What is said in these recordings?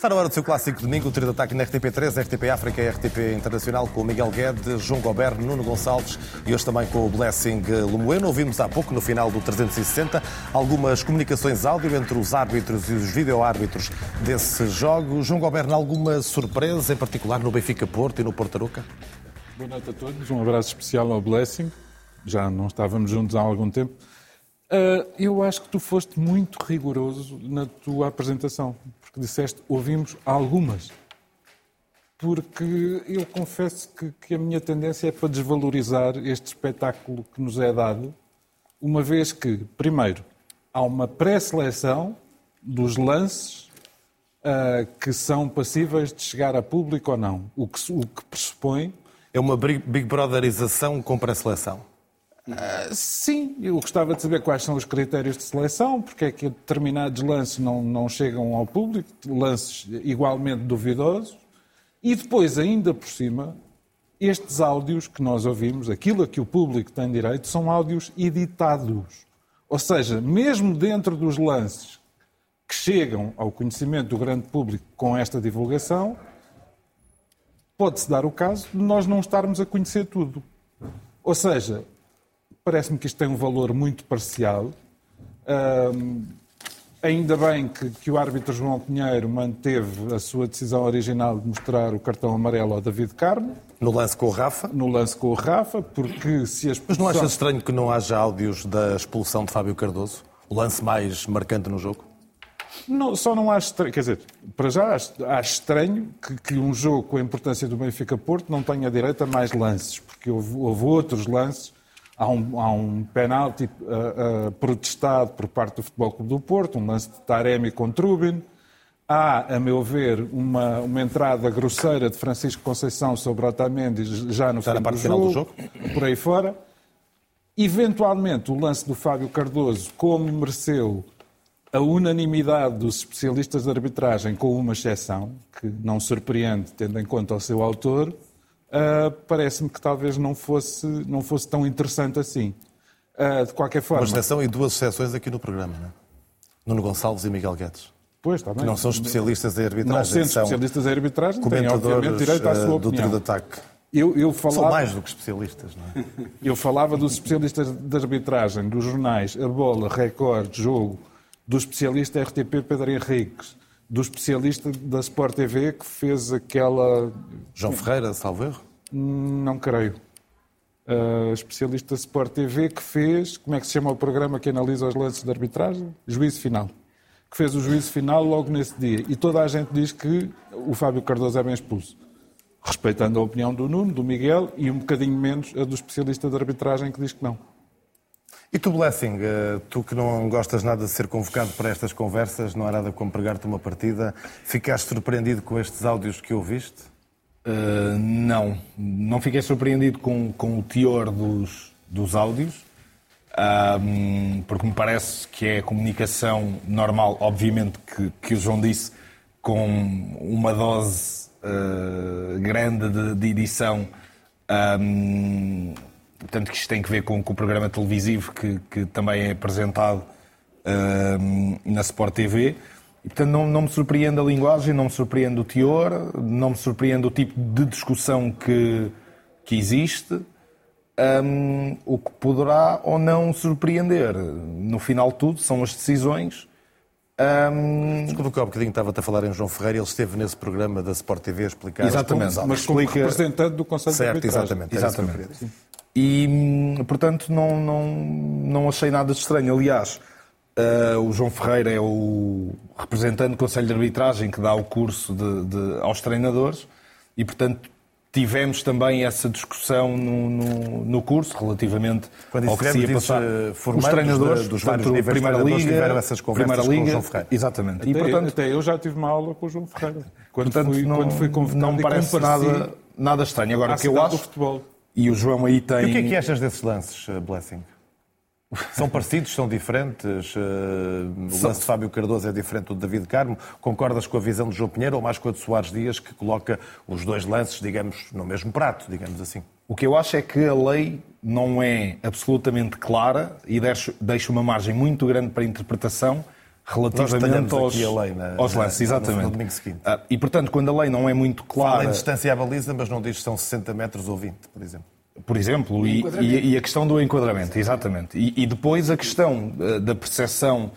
Está na hora do seu clássico domingo, o trio de ataque na RTP3, RTP África e RTP Internacional, com o Miguel Guedes, João Gobert, Nuno Gonçalves e hoje também com o Blessing Lumoeno. Ouvimos há pouco, no final do 360, algumas comunicações áudio entre os árbitros e os videoárbitros desse jogo. João Gobert, alguma surpresa, em particular no Benfica Porto e no Porto Aruca? Boa noite a todos, um abraço especial ao Blessing. Já não estávamos juntos há algum tempo. Uh, eu acho que tu foste muito rigoroso na tua apresentação porque disseste ouvimos algumas. Porque eu confesso que, que a minha tendência é para desvalorizar este espetáculo que nos é dado, uma vez que, primeiro, há uma pré-seleção dos lances uh, que são passíveis de chegar a público ou não. O que, o que pressupõe. É uma Big Brotherização com pré-seleção. Uh, sim, eu gostava de saber quais são os critérios de seleção, porque é que determinados lances não, não chegam ao público, lances igualmente duvidosos, e depois, ainda por cima, estes áudios que nós ouvimos, aquilo a que o público tem direito, são áudios editados. Ou seja, mesmo dentro dos lances que chegam ao conhecimento do grande público com esta divulgação, pode-se dar o caso de nós não estarmos a conhecer tudo. Ou seja, Parece-me que isto tem um valor muito parcial. Um, ainda bem que, que, o árbitro João Pinheiro manteve a sua decisão original de mostrar o cartão amarelo ao David Carmo. No lance com o Rafa? No lance com o Rafa, porque se a expulsão... Mas não achas estranho que não haja áudios da expulsão de Fábio Cardoso? O lance mais marcante no jogo? Não, só não acho estranho, quer dizer, para já acho, acho estranho que, que, um jogo com a importância do Benfica Porto não tenha direito a mais lances, porque houve, houve outros lances Há um, há um penalti uh, uh, protestado por parte do Futebol Clube do Porto, um lance de Taremi com Trubin. Há, a meu ver, uma, uma entrada grosseira de Francisco Conceição sobre Otamendi já no fim do jogo, do jogo, por aí fora. Eventualmente, o lance do Fábio Cardoso, como mereceu a unanimidade dos especialistas de arbitragem, com uma exceção, que não surpreende, tendo em conta o seu autor, uh, parece-me que talvez não fosse, não fosse tão interessante assim. Uh, de qualquer forma. Uma exceção e duas exceções aqui no programa, não é? Nuno Gonçalves e Miguel Guedes. Pois, está bem. Que não são especialistas em arbitragem. Não sendo especialistas em arbitragem, têm obviamente direito à sua opinião. do trio de ataque. Eu, eu falava... São mais do que especialistas, não é? Eu falava dos especialistas de arbitragem, dos jornais A Bola, Record, Jogo, do especialista RTP Pedro Henriques, do especialista da Sport TV que fez aquela. João Ferreira, salvo erro? Não creio. Uh, especialista da Sport TV que fez. Como é que se chama o programa que analisa os lances de arbitragem? Juízo Final. Que fez o juízo final logo nesse dia. E toda a gente diz que o Fábio Cardoso é bem expulso. Respeitando a opinião do Nuno, do Miguel e um bocadinho menos a do especialista de arbitragem que diz que não. E tu, Blessing, eh, tu que não gostas nada de ser convocado para estas conversas, não há nada como pregar-te uma partida, ficaste surpreendido com estes áudios que ouviste? Uh, não, não fiquei surpreendido com, com o teor dos, dos áudios, porque me parece que é comunicação normal, obviamente que, que o João disse, com uma dose uh, grande de, de edição. Portanto, que isto tem que ver com, com o programa televisivo que, que também é apresentado uh, na Sport TV. E, portanto, não, não, me surpreende a linguagem, não me surpreende o teor, não me surpreende o tipo de discussão que, que existe, um, o que poderá ou não surpreender. No final de tudo, são as decisões. Um... Desculpa que há um bocadinho estava a falar em João Ferreira, ele esteve nesse programa da Sport TV a explicar. Exatamente, mas como explica... representante do Conselho certo, de Exatamente, exatamente. E, portanto, não, não, não achei nada de estranho. Aliás, uh, o João Ferreira é o representante do Conselho de Arbitragem que dá o curso de, de, aos treinadores e, portanto, tivemos também essa discussão no, no, no curso relativamente Quando ao que se ia passar. Eh, os treinadores de, dos vários níveis Primeira Liga, tiveram essas conversas Primeira Liga, com o João Ferreira. Exatamente. Até, e, portanto, até eu já tive uma aula com o João Ferreira. Quando, portanto, fui, não, quando fui convocado não me parece nada, nada estranho. Agora, o que eu acho... futebol. E o João aí tem. E o que é que achas desses lances, eh, Blessing? São parecidos, são diferentes? Eh, o lance de Fábio Cardoso é diferente do de David Carmo. Concordas com a visão de João Pinheiro ou mais com a de Soares Dias, que coloca os dois lances, digamos, no mesmo prato, digamos assim? O que eu acho é que a lei não é absolutamente clara e deixa uma margem muito grande para interpretação relativamente aos, lei, na, aos lances, exatamente. No domingo seguinte. Ah, e, portanto, quando a lei não é muito clara... Fala em distância à baliza, mas não diz se são 60 metros ou 20, por exemplo. Por exemplo, e, e, e, a questão do enquadramento, exatamente. E, e depois a questão uh, da percepção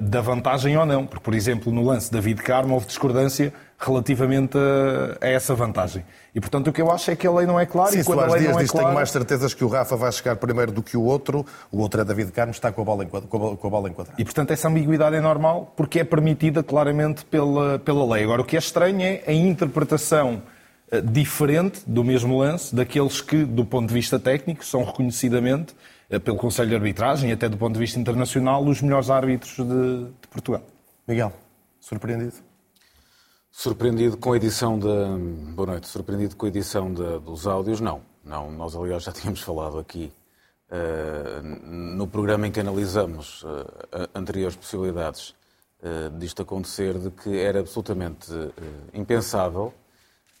da vantagem ou não, porque, por exemplo, no lance David Carmo houve discordância relativamente a, a, essa vantagem. E, portanto, o que eu acho é que a lei não é clara Sim, e quando a lei Dias não é diz, clara... tenho mais certezas que o Rafa vai chegar primeiro do que o outro, o outro é David Carmo, está com a bola, enquadra, com a, com a bola enquadrada. E, portanto, essa ambiguidade é normal porque é permitida claramente pela, pela lei. Agora, o que é estranho é a interpretação eh, diferente do mesmo lance daqueles que, do ponto de vista técnico, são reconhecidamente, eh, pelo Conselho de Arbitragem e até do ponto de vista internacional, os melhores árbitros de, de Portugal. Miguel, surpreendido? Surpreendido com a edição da. Boa noite. Surpreendido com a edição de, dos áudios? Não. Não. Nós, aliás, já tínhamos falado aqui uh, no programa em que analisamos uh, anteriores possibilidades uh, disto acontecer, de que era absolutamente impensável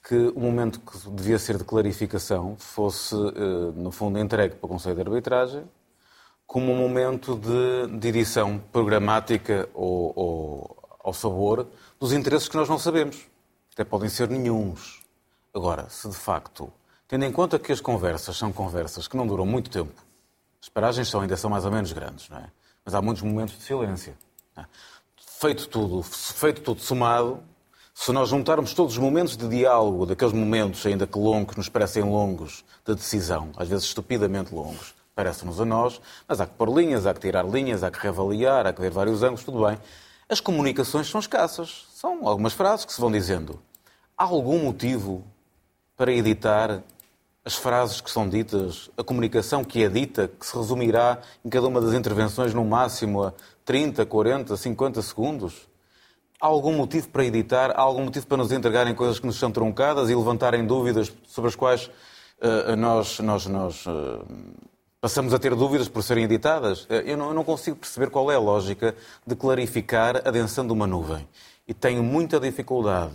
que o momento que devia ser de clarificação fosse, eh, no fundo, entregue para o Conselho de Arbitragem como um momento de, de edição programática ou, ou, ao sabor dos interesses que nós não sabemos. Até podem ser nenhums. Agora, se de facto, tendo em conta que as conversas são conversas que não duram muito tempo, as paragens são, ainda são mais ou menos grandes, não é? Mas há muitos momentos de silêncio. É? Feito tudo, feito tudo somado, se nós juntarmos todos os momentos de diálogo, daqueles momentos ainda que longos, nos parecem longos, de decisão, às vezes estupidamente longos, parece-nos a nós, mas há que pôr linhas, há que tirar linhas, há que reavaliar, há que ver vários ângulos, tudo bem. As comunicações são escassas. São algumas frases que se vão dizendo. Há algum motivo para editar as frases que são ditas, a comunicação que é dita, que se resumirá em cada uma das intervenções no máximo a 30, 40, 50 segundos? Há algum motivo para editar? Há algum motivo para nos entregarem coisas que nos são truncadas e levantarem dúvidas sobre as quais uh, nós, nós, nós uh, passamos a ter dúvidas por serem editadas? Uh, eu, não, eu não consigo perceber qual é a lógica de clarificar adensando uma nuvem. E tenho muita dificuldade,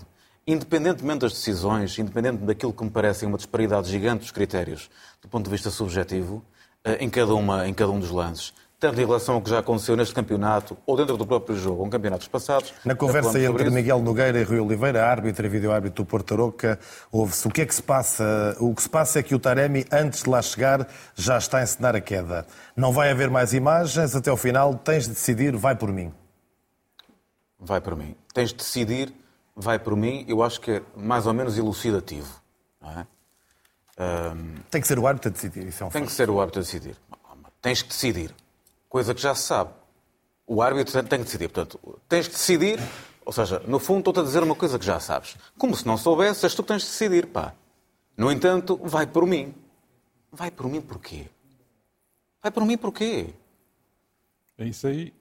independentemente das decisões, independente daquilo que me parece uma disparidade gigante dos critérios do ponto de vista subjetivo, em cada, uma, em cada um dos lances tanto em relação ao que já aconteceu neste campeonato ou dentro do próprio jogo, ou em campeonatos passados. Na conversa entre Miguel Nogueira e Rui Oliveira, árbitro e vídeo-árbitro do Porto Aroca, houve-se o que é que se passa? O que se passa é que o Taremi, antes de lá chegar, já está a encenar a queda. Não vai haver mais imagens, até ao final tens de decidir, vai por mim. Vai por mim. Tens de decidir, vai por mim. Eu acho que é mais ou menos elucidativo. É? Um... Tem que ser o árbitro a decidir. Isso é um Tem que ser o árbitro a decidir. Tens que decidir coisa que já se sabe. O árbitro tem que decidir. Portanto, tens que decidir, ou seja, no fundo estou-te a dizer uma coisa que já sabes. Como se não soubesse, és tu que tens de decidir, pá. No entanto, vai por mim. Vai por mim porquê? Vai por mim porquê? É isso aí.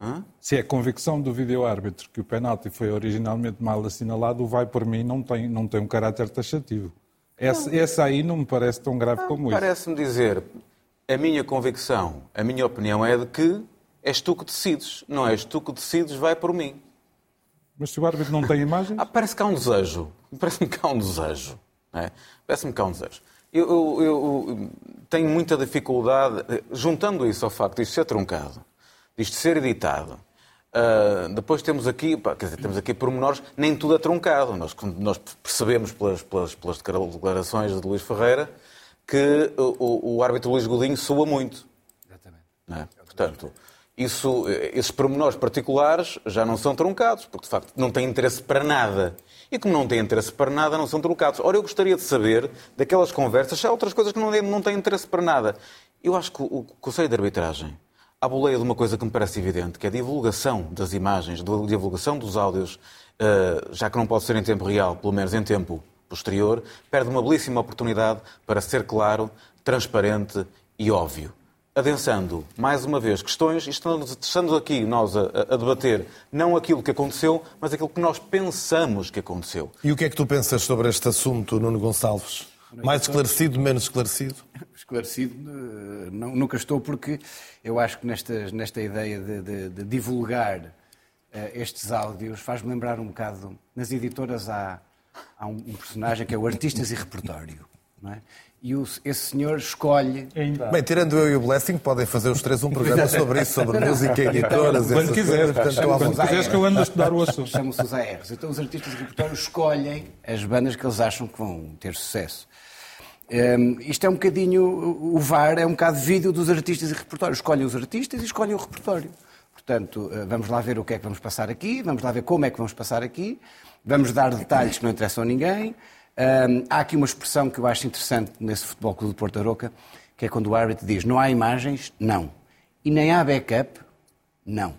Hã? Se é a convicção do vídeo-árbitro que o penalti foi originalmente mal assinalado, o vai por mim não tem, não tem um caráter taxativo. Essa, essa aí não me parece tão grave não, como isso. Parece-me dizer, a minha convicção, a minha opinião é de que és tu que decides. Não és tu que decides, vai por mim. Mas se o árbitro não tem imagem? Ah, parece que há um desejo. Parece-me que há um desejo. É? Parece-me que há um desejo. Eu, eu, eu, tenho muita dificuldade, juntando isso ao facto de isto ser truncado, disto ser editado, uh, depois temos aqui, pá, quer dizer, temos aqui pormenores, nem tudo é truncado. Nós, nós percebemos pelas, pelas, pelas declarações de Luís Ferreira que o, o árbitro Luís Godinho soa muito. Exatamente. É? Portanto, isso, esses pormenores particulares já não são truncados, porque de facto não têm interesse para nada. E como não têm interesse para nada, não são truncados. Ora, eu gostaria de saber daquelas conversas se há outras coisas que não, não têm interesse para nada. Eu acho que o Conselho de Arbitragem, à boleia de uma coisa que me parece evidente, que é a divulgação das imagens, a divulgação dos áudios, eh, já que não pode ser em tempo real, pelo menos em tempo posterior, perde uma belíssima oportunidade para ser claro, transparente e óbvio. Adensando, mais uma vez, questões, e estamos, estamos aqui nós a, a, debater não aquilo que aconteceu, mas aquilo que nós pensamos que aconteceu. E o que é que tu pensas sobre este assunto, Nuno Gonçalves? Mais esclarecido, menos esclarecido? Esclarecido, eh, não, nunca estou, porque eu acho que nesta, nesta ideia de, de, de divulgar uh, estes áudios faz-me lembrar um bocado, nas editoras há, há um, um, personagem que é o Artistas e Repertório. É? e o, esse senhor escolhe. Ainda. Bem, tirando eu e o Blessing, podem fazer os três um programa sobre isso, sobre música, editoras, Quando quiseres, quando quiseres que eu ando a estudar o assunto. Chamam-se os ARs. Então os artistas de repertório escolhem as bandas que eles acham que vão ter sucesso. Hum, isto é um bocadinho, o VAR é um bocado vídeo dos artistas e repertório. Escolhem os artistas e escolhem o repertório. Portanto, eh, vamos lá ver o que é que vamos passar aqui, vamos lá ver como é que vamos passar aqui, vamos dar detalhes que não interessam a ninguém. Hum, há aqui uma expressão que eu acho interessante nesse Futebol Clube de Porto Aroca, que é quando o árbitro diz não há imagens, não. E nem há backup, não.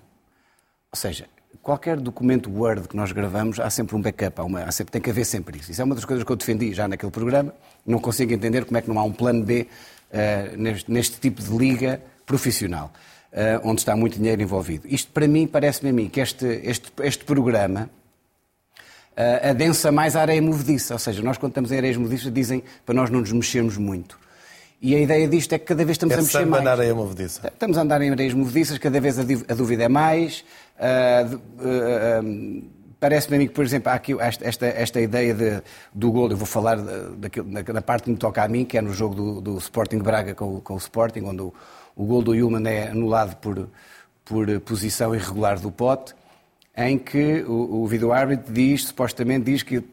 Ou seja, qualquer documento Word que nós gravamos, há sempre um backup, há uma- há sempre, tem que haver sempre isso. Isso é uma das coisas que eu defendi já naquele programa. Não consigo entender como é que não há um plano B eh, neste, neste tipo de liga profissional, eh, onde está muito dinheiro envolvido. Isto, para mim, parece-me a mim que este, este, este programa eh, adensa mais a areia movediça. Ou seja, nós quando estamos em areias movediças dizem para nós não nos mexermos muito. E a ideia disto é que cada vez estamos É a mexer samba mais. na areia movediça. Estamos a andar em areias movediças, cada vez a dúvida é mais. De- ah, ah, Parece-me a mim que, por exemplo, há aqui esta, esta, ideia de- do gol, eu vou falar da, da, parte que me toca a mim, que é no jogo do, do Sporting Braga com, o- com o Sporting, onde o, o gol do Yulman é anulado por, por posição irregular do pote, em que o, o vídeo-árbitro diz, supostamente diz que eh,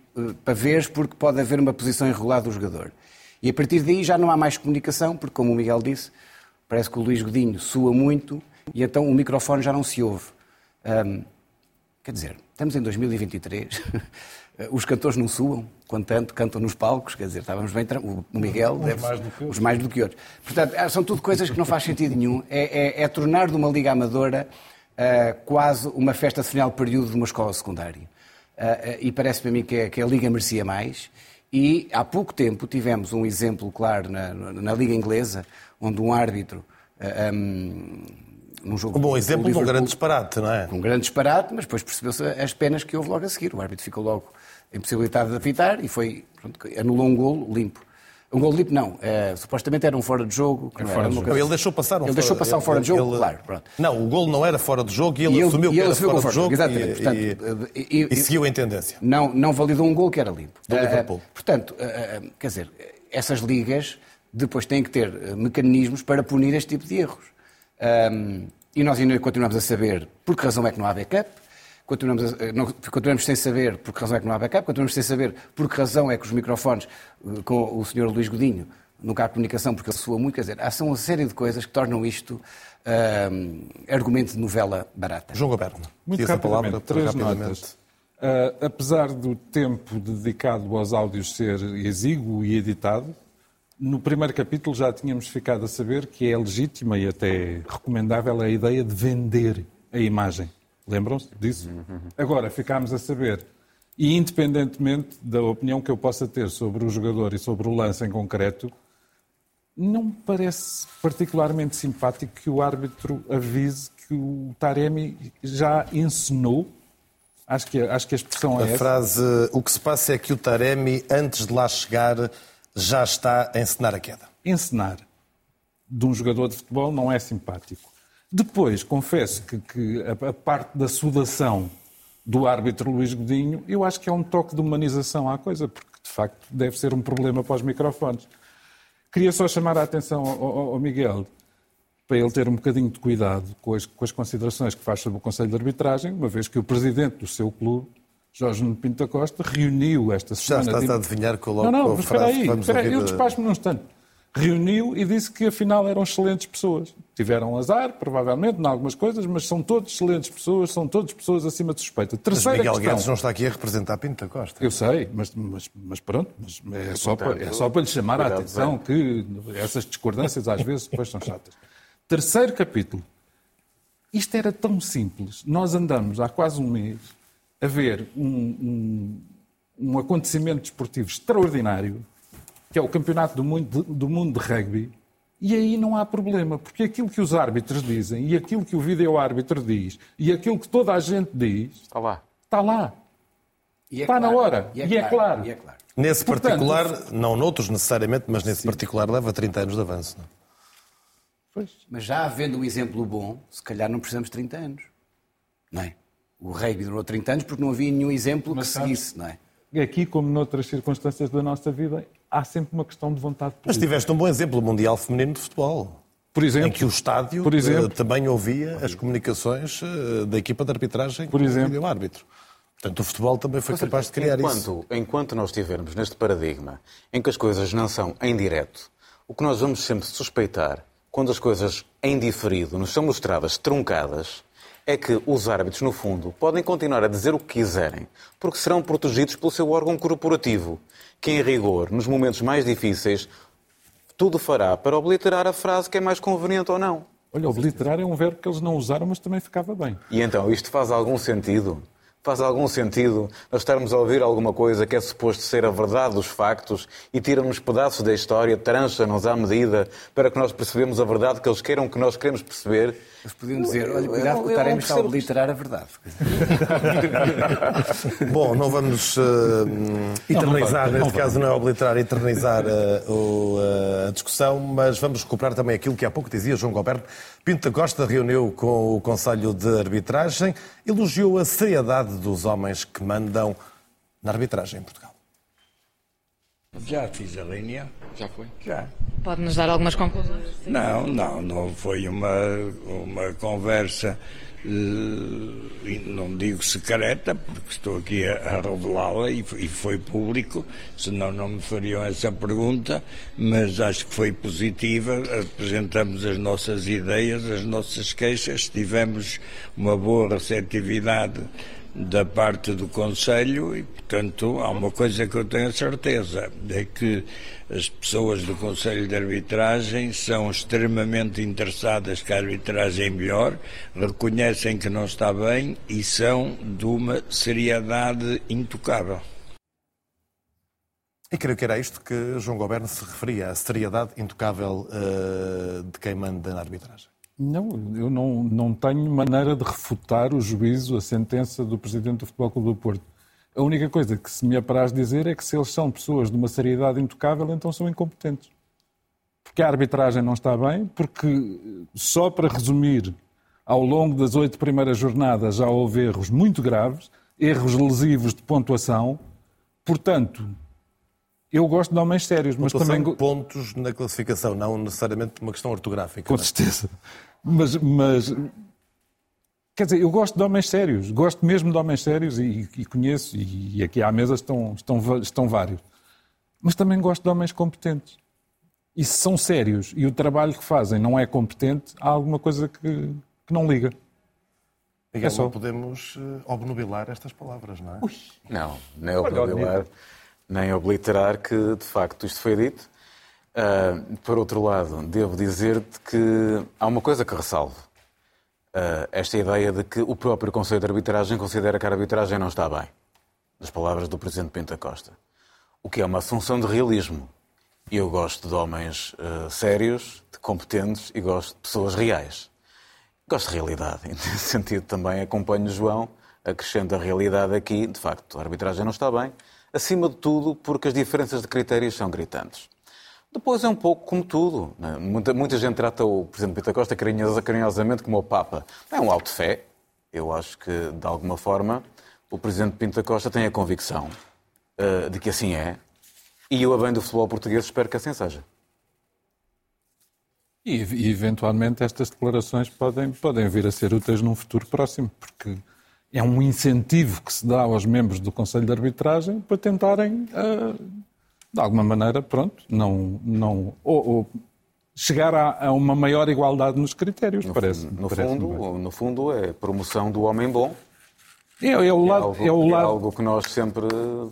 para veres porque pode haver uma posição irregular do jogador. E a partir daí já não há mais comunicação, porque como o Miguel disse, parece que o Luís Godinho sua muito e então o microfone já não se ouve. Quer dizer, estamos em 2023, os cantores não suam, quando tanto cantam nos palcos, quer dizer, estávamos bem, o Miguel deve mais os mais do que outros. Portanto, ah, são tudo coisas que não faz sentido nenhum. É, é- é tornar de uma liga amadora quase uma festa de final período de uma escola secundária. Ah, ah, e parece-me a mim que, é- que a liga merecia mais. E há pouco tempo tivemos um exemplo claro na, na liga inglesa, onde um árbitro ahm, num jogo Um bom exemplo de um grande disparate, não é? um grande disparate, mas depois percebeu-se as penas que houve logo a seguir. O árbitro ficou logo impossibilitado de apitar e foi, pronto, anulou um golo limpo. Um golo limpo não, eh, supostamente era um fora de jogo. que não era uma coisa- Ele deixou passar um Ele deixou passar um fora de jogo, claro, pronto. Não, o golo não era fora de jogo e ele E ele- assumiu e que ele era assumiu fora de foi jogo fora de e, jogo, exatamente. Portanto, e- e- e- e seguiu em tendência. não, não validou um gol que era limpo. Do Liverpool. ah, portanto, ah, quer dizer, essas ligas depois têm que ter mecanismos para punir este tipo de erros. Ahm, e nós ainda continuamos a saber por que razão é que não há backup, continuamos, a- não- continuamos sem saber por que razão é que não há backup, continuamos sem saber por que razão é que os microfones eh, com o Sr. Luís Godinho nunca há comunicação porque ele soa muito, quer dizer, há são uma série de coisas que tornam isto ahm, argumento de novela barata. João Goberno. Muito diz a rapidamente, palavra, três rapidamente. notas. Ah, apesar do tempo dedicado aos áudios ser exíguo e editado, no primeiro capítulo já tínhamos ficado a saber que é legítima e até recomendável a ideia de vender a imagem. Lembram-se disso? Agora, ficámos a saber, e independentemente da opinião que eu possa ter sobre o jogador e sobre o lance em concreto, não me parece particularmente simpático que o árbitro avise que o Taremi já encenou. Acho que, acho que a expressão é A essa. frase, o que se passa é que o Taremi, antes de lá chegar, já está a encenar a queda. Encenar de um jogador de futebol não é simpático. Depois, confesso que, que a, a parte da sudação do árbitro Luís Godinho, eu acho que é um toque de humanização à coisa, porque de facto deve ser um problema para os microfones. Queria só chamar a atenção ao, ao- ao Miguel para ele ter um bocadinho de cuidado com as, com as considerações que faz sobre o Conselho de Arbitragem, uma vez que o presidente do seu clube, Jorge Nuno Pinto da Costa, reuniu esta Já semana... estás de- a adivinhar com logo não, não, mas espera aí, espera aí, eu de- despacho-me num instante. Reuniu e disse que afinal eram excelentes pessoas. Tiveram azar, provavelmente, em algumas coisas, mas são todos excelentes pessoas, são todas pessoas acima de suspeita. Mas Terceira Miguel questão. Guedes não está aqui a representar Pinto da Costa. Eu sei, mas, mas, mas pronto, mas é, só para, é só para lhe chamar a atenção que essas discordâncias às vezes depois são chatas. Terceiro capítulo. Isto era tão simples. Nós andamos há quase um mês a ver um, um, um acontecimento desportivo extraordinário, que é o Campeonato do Mundo, de- do mundo de Rugby, e aí não há problema, porque aquilo que os árbitros dizem, e aquilo que o vídeo-árbitro diz, e aquilo que toda a gente diz, Está lá. está lá. E é Está na claro, hora. E é claro. E é claro. Nesse Portanto, particular, não noutros necessariamente, mas nesse particular leva 30 anos de avanço. Não? é? Mas já havendo um exemplo bom, se calhar não precisamos de 30 anos. Não é? O rei durou 30 anos porque não havia nenhum exemplo Mas que sabes- seguisse, não é? Aqui, como noutras circunstâncias da nossa vida, há sempre uma questão de vontade política. Mas tiveste um bom exemplo, o Mundial Feminino de Futebol. Por exemplo, em que o estádio por exemplo, eh, também ouvia as comunicações eh, da equipa de arbitragem por com exemplo, o árbitro. Portanto, o futebol também foi capaz de criar enquanto, isso. Enquanto nós estivermos neste paradigma em que as coisas não são em direto, o que nós vamos sempre suspeitar, quando as coisas em diferido nos são mostradas truncadas, é que os árbitros, no fundo, podem continuar a dizer o que quiserem, porque serão protegidos pelo seu órgão corporativo, que, em rigor, nos momentos mais difíceis, tudo fará para obliterar a frase que é mais conveniente ou não. Olha, obliterar é um verbo que eles não usaram, mas também ficava bem. E então, isto faz algum sentido? Faz algum sentido nós estarmos a ouvir alguma coisa que é suposto ser a verdade dos factos e tira-nos pedaços da história, trança-nos à medida para que nós percebemos a verdade que eles queiram que nós queremos perceber? Eles podiam dizer, olha, cuidado que o Taremi está a obliterar a verdade. Bom, não vamos uh, eternizar, não, não neste caso não é obliterar, eternizar uh, o, uh, a discussão, mas vamos recuperar também aquilo que há pouco dizia João Goberto. Pinto da Costa reuniu com o Conselho de Arbitragem, elogiou a seriedade dos homens que mandam na arbitragem em Portugal. Já fiz a reunião. Já foi? Já. Pode-nos dar algumas conclusões? Não, não, não foi uma, uma conversa, eh, não digo secreta, porque estou aqui a, revelá-la e, e foi público, senão não me fariam essa pergunta, mas acho que foi positiva, apresentamos as nossas ideias, as nossas queixas, tivemos uma boa receptividade da parte do Conselho e, portanto, há uma coisa que eu tenho a certeza, é que as pessoas do Conselho de Arbitragem são extremamente interessadas que a arbitragem melhor, reconhecem que não está bem e são de uma seriedade intocável. E creio que era isto que João Goberno se referia, a seriedade intocável uh, de quem manda na arbitragem. Não, eu não, não tenho maneira de refutar o juízo, a sentença do Presidente do Futebol Clube do Porto. A única coisa que se me apraz dizer é que se eles são pessoas de uma seriedade intocável, então são incompetentes. Porque a arbitragem não está bem, porque, só para resumir, ao longo das oito primeiras jornadas já houve erros muito graves, erros lesivos de pontuação. Portanto, eu gosto de homens sérios, mas também. pontos na classificação, não necessariamente uma questão ortográfica. Com não é? certeza. Mas, mas, quer dizer, eu gosto de homens sérios, gosto mesmo de homens sérios e, e conheço, e, aqui à mesa estão, estão, estão vários. Mas também gosto de homens competentes. E se são sérios e o trabalho que fazem não é competente, há alguma coisa que, que não liga. Miguel, É só. não podemos uh, obnubilar estas palavras, não é? Não, nem obliterar, nem obliterar que de facto isto foi dito. Uh, por outro lado, devo dizer-te que há uma coisa que ressalvo. Uh, esta ideia de que o próprio Conselho de Arbitragem considera que a arbitragem não está bem. Das palavras do Presidente Pinto da Costa. O que é uma assunção de realismo. Eu gosto de homens uh, sérios, de competentes e gosto de pessoas reais. Gosto de realidade. E nesse sentido também acompanho João, acrescento a realidade aqui. De facto, a arbitragem não está bem. Acima de tudo, porque as diferenças de critérios são gritantes. Depois é um pouco como tudo. né? Muita, muita gente trata o Presidente Pinto da Costa carinhosa- carinhosamente como o Papa. É um alto fé. Eu acho que, de alguma forma, o Presidente Pinto da Costa tem a convicção eh, de que assim é. E eu, a bem do futebol português, espero que assim seja. E, eventualmente estas declarações podem, podem vir a ser úteis num futuro próximo, porque é um incentivo que se dá aos membros do Conselho de Arbitragem para tentarem, ah, de alguma maneira, pronto, não, não, ou, ou chegar a, a uma maior igualdade nos critérios, No, parece. no parece fundo, no fundo, é promoção do homem bom. é, é o É lado, algo, é o é lado, algo que nós sempre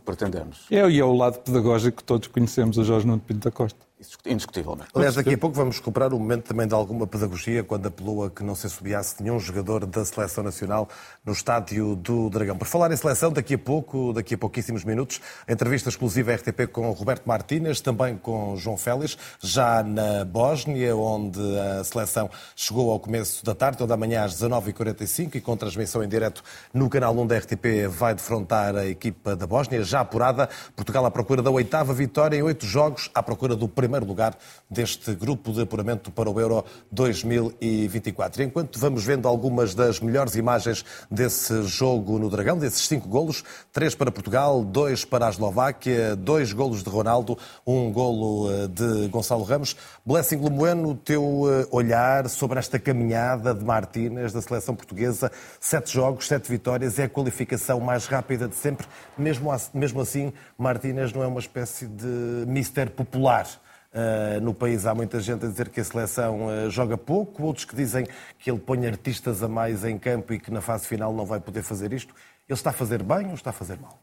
pretendemos. é, e é o lado pedagógico que todos conhecemos, a Jorge Nuno Pinto da Costa. Indiscutivelmente. Aliás, daqui a pouco vamos recuperar o momento também de alguma pedagogia, quando apelou a que não se assobiasse nenhum jogador da Seleção Nacional no estádio do Dragão. Por falar em seleção, daqui a pouco, daqui a pouquíssimos minutos, a entrevista exclusiva RTP com Roberto Martínez, também com João Félix, já na Bósnia, onde a seleção chegou ao começo da tarde, ou da manhã às 19h45, e com transmissão em direto no canal 1 da RTP, vai defrontar a equipa da Bósnia, já apurada. Portugal à procura da oitava vitória em oito jogos, à procura do primeiro primeiro lugar deste grupo de apuramento para o Euro 2024. E enquanto vamos vendo algumas das melhores imagens desse jogo no Dragão, desses cinco golos, três para Portugal, dois para a Eslováquia, dois golos de Ronaldo, um golo eh, de Gonçalo Ramos. Blessing Lemoeno, o teu eh, olhar sobre esta caminhada de Martínez da seleção portuguesa, sete jogos, sete vitórias, é a qualificação mais rápida de sempre. Mesmo assim, Martínez não é uma espécie de mister popular. Uh, no país há muita gente a dizer que a seleção uh, joga pouco, outros que dizem que ele põe artistas a mais em campo e que na fase final não vai poder fazer isto. Ele está a fazer bem ou está a fazer mal?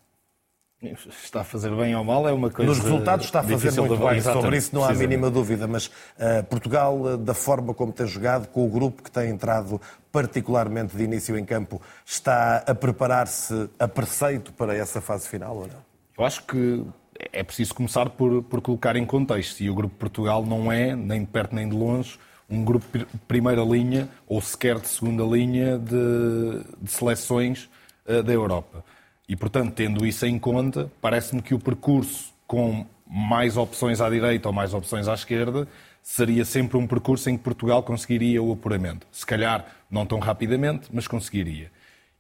Está a fazer bem ou mal é uma coisa. Nos resultados está a fazer muito bem, sobre isso não há a mínima dúvida, mas uh, Portugal, da forma como tem jogado, com o grupo que tem entrado particularmente de início em campo, está a preparar-se a preceito para essa fase final ou não? Eu acho que é preciso começar por, por colocar em contexto. E o Grupo Portugal não é, nem de perto nem de longe, um grupo de primeira linha ou sequer de segunda linha de, de seleções uh, da Europa. E, portanto, tendo isso em conta, parece-me que o percurso com mais opções à direita ou mais opções à esquerda seria sempre um percurso em que Portugal conseguiria o apuramento. Se calhar não tão rapidamente, mas conseguiria.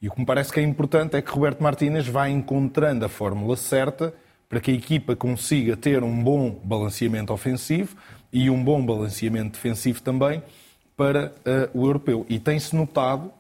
E o que me parece que é importante é que Roberto Martínez vai encontrando a fórmula certa para que a equipa consiga ter um bom balanceamento ofensivo e um bom balanceamento defensivo também para uh, o europeu. E tem-se notado,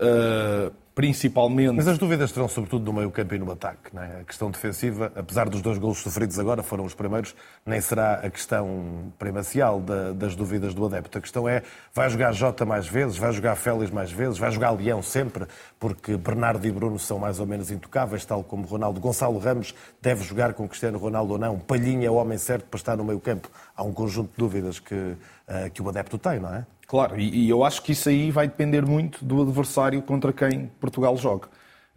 uh, principalmente. Mas as dúvidas terão sobretudo no meio campo e no ataque. Não é? A questão defensiva, apesar dos dois golos sofridos agora, foram os primeiros, nem será a questão primacial da, das dúvidas do adepto. A questão é, vai jogar Jota mais vezes, vai jogar Félix mais vezes, vai jogar Leão sempre, porque Bernardo e Bruno são mais ou menos intocáveis, tal como Ronaldo. Gonçalo Ramos deve jogar com Cristiano Ronaldo ou não. Palhinha é o homem certo para estar no meio campo. Há um conjunto de dúvidas que, uh, que o adepto tem, não é? Claro, e, e, eu acho que isso aí vai depender muito do adversário contra quem Portugal joga.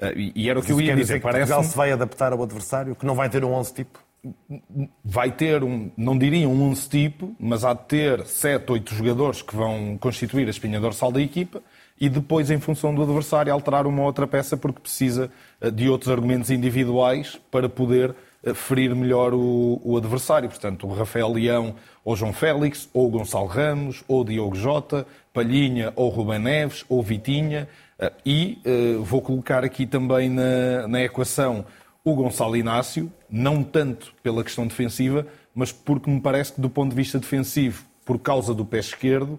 Uh, e, e, era o que eu ia dizer. dizer parece Portugal se vai adaptar ao adversário, que não vai ter um 11 tipo? Vai ter um, não diria um 11 tipo, mas há de ter 7, 8 jogadores que vão constituir a espinha dorsal da equipa e depois, em função do adversário, alterar uma outra peça porque precisa uh, de outros argumentos individuais para poder ferir melhor o, o adversário. Portanto, o Rafael Leão ou João Félix, ou Gonçalo Ramos, ou Diogo Jota, Palhinha, ou Ruben Neves, ou Vitinha. Eh, e uh, vou colocar aqui também na, na equação o Gonçalo Inácio, não tanto pela questão defensiva, mas porque me parece que do ponto de vista defensivo, por causa do pé esquerdo,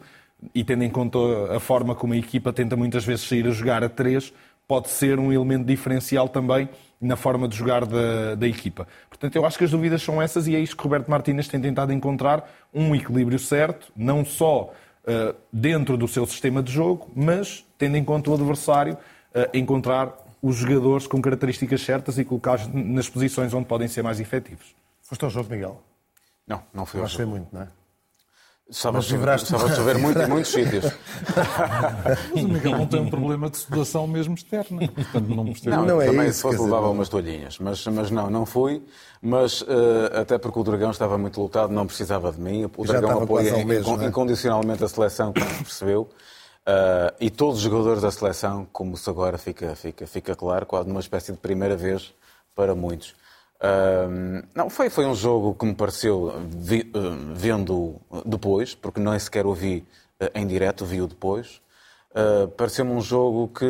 e tendo em conta a forma como a equipa tenta muitas vezes sair a jogar a três, pode ser um elemento diferencial também na forma de jogar da, da equipa. Portanto, eu acho que as dúvidas são essas e é isto que Roberto Martínez tem tentado encontrar um equilíbrio certo, não só uh, dentro do seu sistema de jogo, mas tendo em conta o adversário, uh, encontrar os jogadores com características certas e colocá-los nas posições onde podem ser mais efetivos. Foste ao jogo, Miguel? Não, não fui ao jogo. muito, não é? Estava a chover muito em muitos sítios. Mas o Miguel não tem um problema de sudação mesmo externa. Portanto, não, não, não é também isso, se fosse levava umas toalhinhas. Mas, mas não, não fui. Mas uh, até porque o Dragão estava muito lutado, não precisava de mim. O Já Dragão apoia mês, é? incondicionalmente a seleção, como percebeu. Uh, e todos os jogadores da seleção, como se agora fica, fica, fica claro, quase numa espécie de primeira vez para muitos. Não, foi, foi um jogo que me pareceu, vi, uh, vendo depois, porque nem sequer o vi uh, em direto, vi-o depois. Uh, Pareceu-me um jogo que,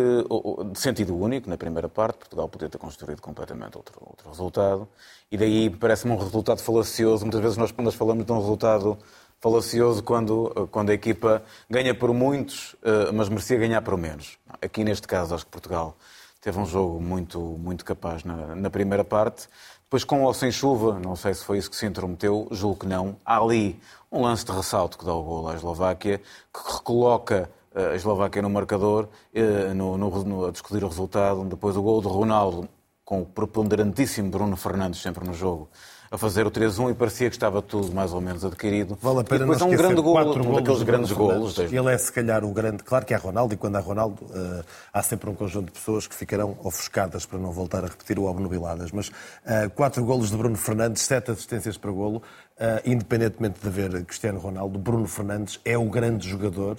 de sentido único, na primeira parte, Portugal podia ter construído completamente outro, outro resultado. E daí parece-me um resultado falacioso. Muitas vezes nós, nós falamos de um resultado falacioso quando, quando a equipa ganha por muitos, mas merecia ganhar por menos. Aqui, neste caso, acho que Portugal teve um jogo muito, muito capaz na, na primeira parte. Depois, com ou sem chuva, não sei se foi isso que se intrometeu, julgo que não. Há ali um lance de ressalto que dá o gol à Eslováquia, que recoloca eh, a Eslováquia no marcador, eh, no, no, no, a discutir o resultado. Depois o gol de Ronaldo, com o preponderantíssimo Bruno Fernandes sempre no jogo, a fazer o 3-1 e parecia que estava tudo mais ou menos adquirido. Vale a pena e depois não um grande gol, um daqueles grandes golos. Ele é se calhar o grande, claro que é Ronaldo, e quando há Ronaldo uh, há sempre um conjunto de pessoas que ficarão ofuscadas para não voltar a repetir o obnubiladas. Mas uh, quatro golos de Bruno Fernandes, sete assistências para golo, uh, independentemente de haver Cristiano Ronaldo, Bruno Fernandes é o grande jogador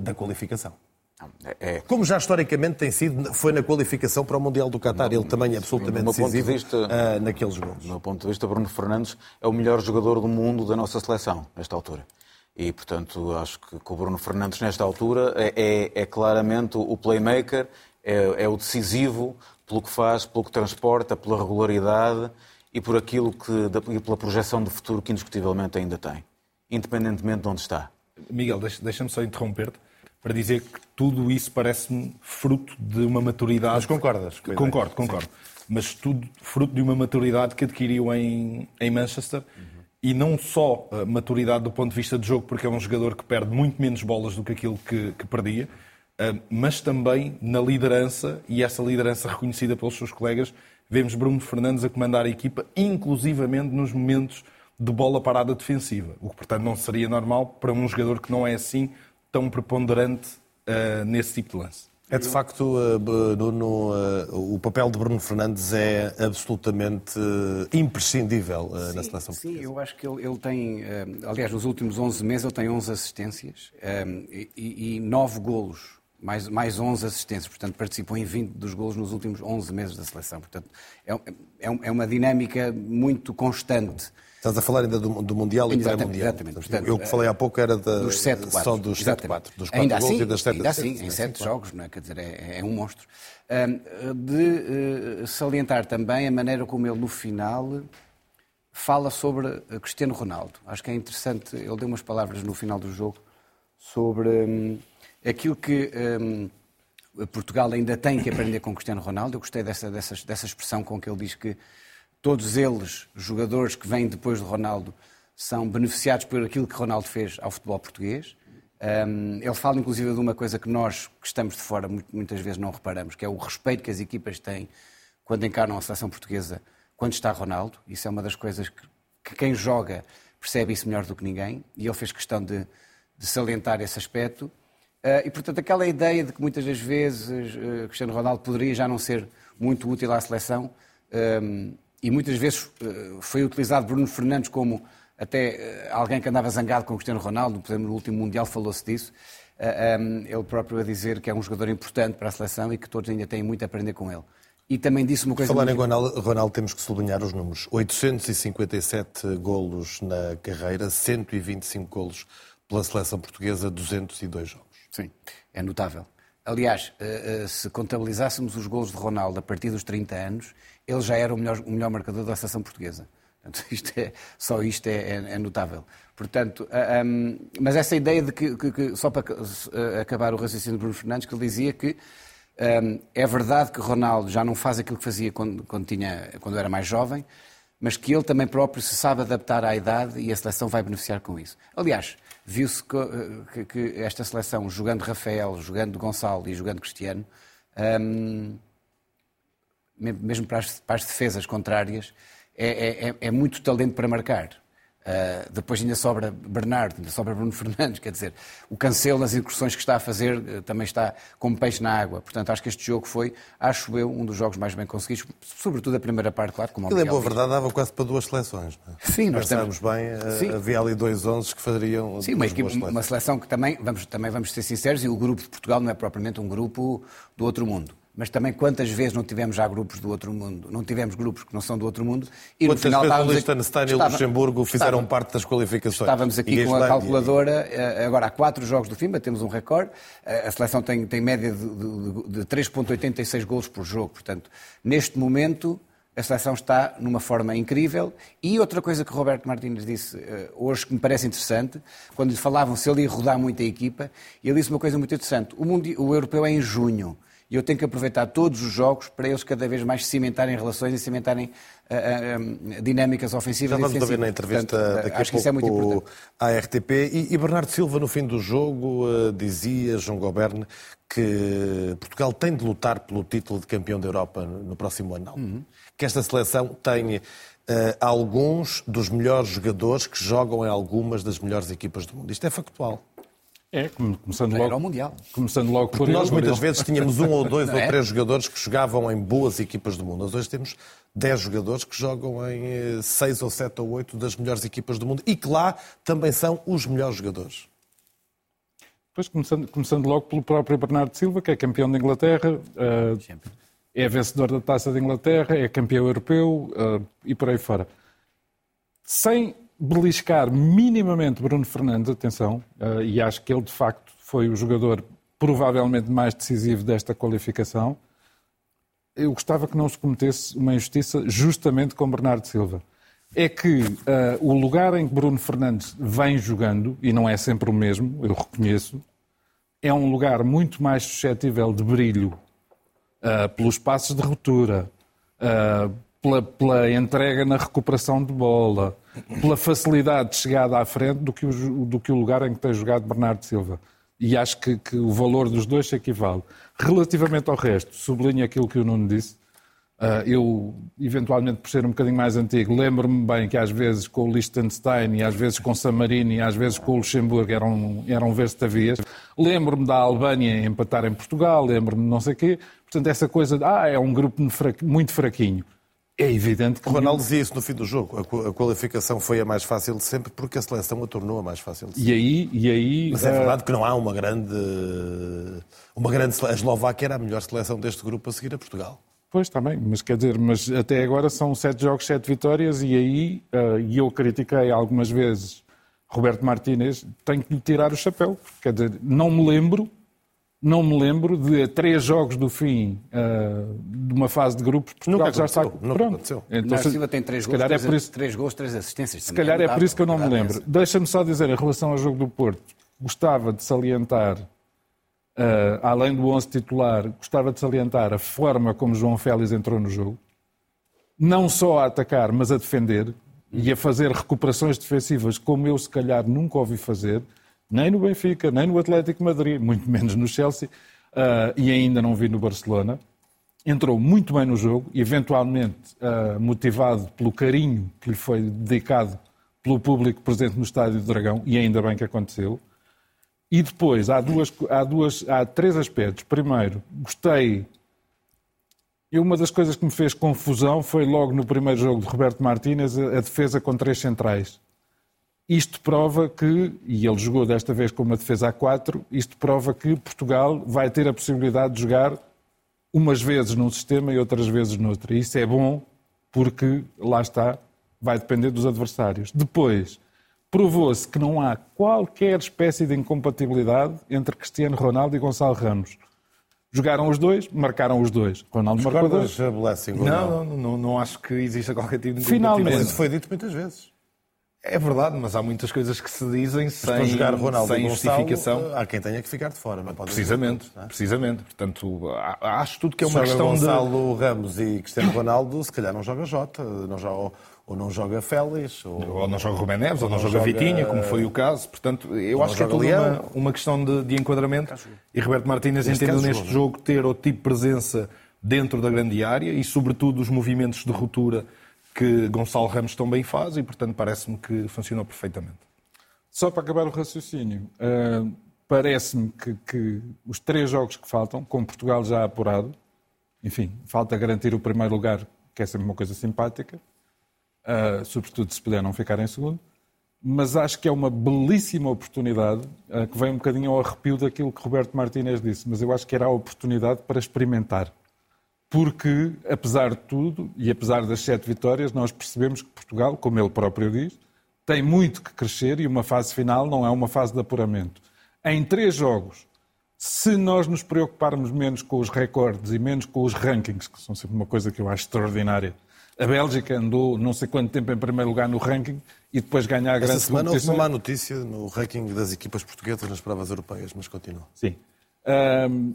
da qualificação. É, Como já historicamente tem sido, foi na qualificação para o Mundial do Qatar. Ele também é absolutamente decisivo de vista, uh, naqueles gols. Do meu ponto de vista, Bruno Fernandes é o melhor jogador do mundo da nossa seleção, nesta altura. E, portanto, acho que, o Bruno Fernandes, nesta altura, é, é, é claramente o playmaker, é, é, o decisivo pelo que faz, pelo que transporta, pela regularidade e por aquilo que, e pela projeção de futuro que indiscutivelmente ainda tem, independentemente de onde está. Miguel, deixa-me só interromper-te para dizer que tudo isso parece-me fruto de uma maturidade. Mas concordas? Concordo, concordo. Sim. Mas tudo fruto de uma maturidade que adquiriu em, em Manchester. Uhum e não só a maturidade do ponto de vista de jogo, porque é um jogador que perde muito menos bolas do que aquilo que, que perdia, eh, mas também na liderança, e essa liderança reconhecida pelos seus colegas, vemos Bruno Fernandes a comandar a equipa, inclusivamente nos momentos de bola parada defensiva, o que, portanto, não seria normal para um jogador que não é assim tão preponderante uh, nesse tipo de lance. É de facto, Nuno, eh, o papel de Bruno Fernandes é absolutamente eh, imprescindível eh, sim, na seleção portuguesa. Sim, eu acho que ele, ele, tem, aliás, nos últimos 11 meses ele tem 11 assistências e, e 9 golos, mais, mais 11 assistências, portanto participou em 20 dos golos nos últimos 11 meses da seleção. Portanto, é, é, é uma dinâmica muito constante Estás a falar ainda do, do Mundial e pré-Mundial. Exatamente. Portanto, eu que falei há pouco era da, dos 7 só dos 7-4. Dos 4 ainda assim, e das 7 Ainda assim, em 7 jogos, não é? quer dizer, é, é um monstro. de uh, salientar também a maneira como ele, no final, fala sobre Cristiano Ronaldo. Acho que é interessante, ele deu umas palavras no final do jogo sobre um, aquilo que um, Portugal ainda tem que aprender com Cristiano Ronaldo. Eu gostei dessa, dessa, dessa expressão com que ele diz que todos eles, jogadores que vêm depois de Ronaldo, são beneficiados por aquilo que Ronaldo fez ao futebol português. Um, ele fala inclusive de uma coisa que nós que estamos de fora muitas vezes não reparamos, que é o respeito que as equipas têm quando encarnam a seleção portuguesa quando está Ronaldo. Isso é uma das coisas que, que quem joga percebe isso melhor do que ninguém e ele fez questão de, de salientar esse aspecto. Uh, e portanto, aquela ideia de que muitas das vezes uh, Cristiano Ronaldo poderia já não ser muito útil à seleção. Um, e muitas vezes eh, foi utilizado Bruno Fernandes como até eh, alguém que andava zangado com o Cristiano Ronaldo, por exemplo, no último Mundial falou-se disso, eh, ele próprio a dizer que é um jogador importante para a seleção e que todos ainda têm muito a aprender com ele. E também disse uma coisa... Falar muito... em Ronaldo, Ronaldo, temos que sublinhar os números. 857 golos na carreira, 125 golos pela seleção portuguesa, 202 jogos. Sim, é notável. Aliás, se contabilizássemos os golos de Ronaldo a partir dos 30 anos, ele já era o melhor, o melhor marcador da seleção portuguesa. Portanto, isto é, só isto é, é, é notável. Portanto, um, mas essa ideia de que, que, que, só para acabar o raciocínio de Bruno Fernandes, que ele dizia que um, é verdade que Ronaldo já não faz aquilo que fazia quando, quando, tinha, quando era mais jovem, mas que ele também próprio se sabe adaptar à idade e a seleção vai beneficiar com isso. Aliás, viu-se que, que, esta seleção, jogando Rafael, jogando Gonçalo e jogando Cristiano, um, mesmo para as, para as defesas contrárias, é, é, é, muito talento para marcar. Uh, depois ainda sobra Bernardo, ainda sobra Bruno Fernandes, quer dizer, o Cancelo nas incursões que está a fazer uh, também está como peixe na água. Portanto, acho que este jogo foi, acho eu, um dos jogos mais bem conseguidos, sobretudo a primeira parte, claro, como Ele, é boa verdade, dava quase para duas seleções. É? Sim, nós temos bem, uh, Sim. havia ali dois onze que fariam Sim, uma, equipe, uma seleção que também vamos, também vamos ser sinceros, e o grupo de Portugal não é propriamente um grupo do outro mundo mas também quantas vezes não tivemos já grupos do outro mundo, não tivemos grupos que não são do outro mundo, e quantas no final vezes o Liechtenstein e o Luxemburgo fizeram parte das qualificações. Estávamos aqui com a calculadora, eh, agora há quatro jogos do fim, batemos um recorde, eh, a seleção tem, tem média de, de, de 3.86 golos por jogo, portanto, neste momento a seleção está numa forma incrível. E outra coisa que o Roberto Martins disse eh, hoje que me parece interessante, quando lhe falavam se ele ia rodar muito a equipa, ele disse uma coisa muito interessante. O, mundo, o europeu é em junho. E eu tenho que aproveitar todos os jogos para eles cada vez mais cimentarem relações e cimentarem uh, uh, dinâmicas ofensivas. Já vamos ouvir na entrevista Portanto, daqui acho a pouco que isso é muito importante. à RTP. E, e, Bernardo Silva, no fim do jogo, uh, dizia, João Goberne, que Portugal tem de lutar pelo título de campeão da Europa no próximo ano. Uhum. Que esta seleção tem alguns dos melhores jogadores que jogam em algumas das melhores equipas do mundo. Isto é factual. É, começando logo, Era o Mundial. Começando logo Porque por nós muitas vezes tínhamos um ou dois ou é? três jogadores que jogavam em boas equipas do mundo. Nós hoje temos dez jogadores que jogam em eh, seis ou sete ou oito das melhores equipas do mundo e que lá também são os melhores jogadores. Pois, começando, começando logo pelo próprio Bernardo Silva, que é campeão da Inglaterra, uh, é vencedor da Taça da Inglaterra, é campeão europeu uh, e por aí fora. Sem beliscar minimamente Bruno Fernandes, atenção, uh, e acho que ele de facto foi o jogador provavelmente mais decisivo desta qualificação, eu gostava que não se cometesse uma injustiça justamente com Bernardo Silva. É que uh, o lugar em que Bruno Fernandes vem jogando, e não é sempre o mesmo, eu reconheço, é um lugar muito mais suscetível de brilho uh, pelos passos de ruptura, uh, pela, pela, entrega na recuperação de bola, pela facilidade de chegada à frente do que o, do que o lugar em que tem jogado Bernardo Silva. E acho que, que o valor dos dois se equivale. Relativamente ao resto, sublinho aquilo que o Nuno disse. Uh, eu, eventualmente, por ser um bocadinho mais antigo, lembro-me bem que às vezes com o Liechtenstein e às vezes com o San Marino e às vezes com o Luxemburgo eram, eram verstavias. Lembro-me da Albânia empatar em Portugal, lembro-me não sei o quê. Portanto, essa coisa de, ah, é um grupo muito fraquinho. É evidente que. O Ronaldo dizia isso no fim do jogo. A qualificação foi a mais fácil de sempre porque a seleção a tornou a mais fácil de sempre. E aí. E aí Mas é verdade que não há uma grande. Uma grande. A Eslováquia era a melhor seleção deste grupo a seguir a Portugal. Pois, está bem, mas quer dizer, mas até agora são sete jogos, sete vitórias, e aí, uh, e eu critiquei algumas vezes Roberto Martínez, tenho que lhe tirar o chapéu. Quer dizer, não me lembro não me lembro de três jogos do fim uh, de uma fase de grupos Portugal já está nunca pronto. Aconteceu. Então, se, Silva tem três gols, três, é por isso, três gols, três assistências. Se calhar é, é por isso que eu não me lembro. Deixa-me só dizer, em relação ao jogo do Porto, gostava de salientar, uh, além do 11 titular, gostava de salientar a forma como João Félix entrou no jogo. Não só a atacar, mas a defender e a fazer recuperações defensivas como eu, se calhar, nunca ouvi fazer nem no Benfica, nem no Atlético Madrid, muito menos no Chelsea, uh, e ainda não vi no Barcelona. Entrou muito bem no jogo, eventualmente uh, motivado pelo carinho que lhe foi dedicado pelo público presente no Estádio do Dragão, e ainda bem que aconteceu. E depois, há, duas, há, duas, há três aspectos. Primeiro, gostei. E uma das coisas que me fez confusão foi logo no primeiro jogo de Roberto Martínez a defesa com três centrais. Isto prova que, e ele jogou desta vez com uma defesa a 4, isto prova que Portugal vai ter a possibilidade de jogar umas vezes num sistema e outras vezes noutro. E isso é bom porque, lá está, vai depender dos adversários. Depois, provou-se que não há qualquer espécie de incompatibilidade entre Cristiano Ronaldo e Gonçalo Ramos. Jogaram os dois, marcaram os dois. Ronaldo marcou dois. Blessing, não, não, não, não, acho que exista qualquer tipo de Finalmente. Mas isso foi dito muitas vezes. É verdade, mas há muitas coisas que se dizem sem, jogar Ronaldo sem justificação. Há quem tenha que ficar de fora. Não pode precisamente, dizer, é? precisamente. Portanto, acho tudo que é uma joga questão Gonçalo de... Ramos e Cristiano Ronaldo, se calhar não joga Jota, não joga, ou não joga Félix. Ou, ou não joga Rubén Neves, ou, não, não joga, Vitinha, como foi o caso. Portanto, eu acho que é tudo uma, uma, questão de, de enquadramento. E Roberto Martínez entendeu neste jogo ter outro tipo de presença dentro da grande área e, sobretudo, os movimentos de ruptura que Gonçalo Ramos também faz e, portanto, parece-me que funcionou perfeitamente. Só para acabar o raciocínio, uh, parece-me que, que, os três jogos que faltam, com Portugal já apurado, enfim, falta garantir o primeiro lugar, que é sempre uma coisa simpática, uh, sobretudo se puder não ficar em segundo, mas acho que é uma belíssima oportunidade, uh, que vem um bocadinho ao arrepio daquilo que Roberto Martínez disse, mas eu acho que era a oportunidade para experimentar porque, apesar de tudo, e apesar das sete vitórias, nós percebemos que Portugal, como ele próprio diz, tem muito que crescer e uma fase final não é uma fase de apuramento. Em três jogos, se nós nos preocuparmos menos com os recordes e menos com os rankings, que são sempre uma coisa que eu acho extraordinária, a Bélgica andou não sei quanto tempo em primeiro lugar no ranking e depois ganhar a grande Esta semana houve uma má notícia no ranking das equipas portuguesas nas provas europeias, mas continua. Sim. Um,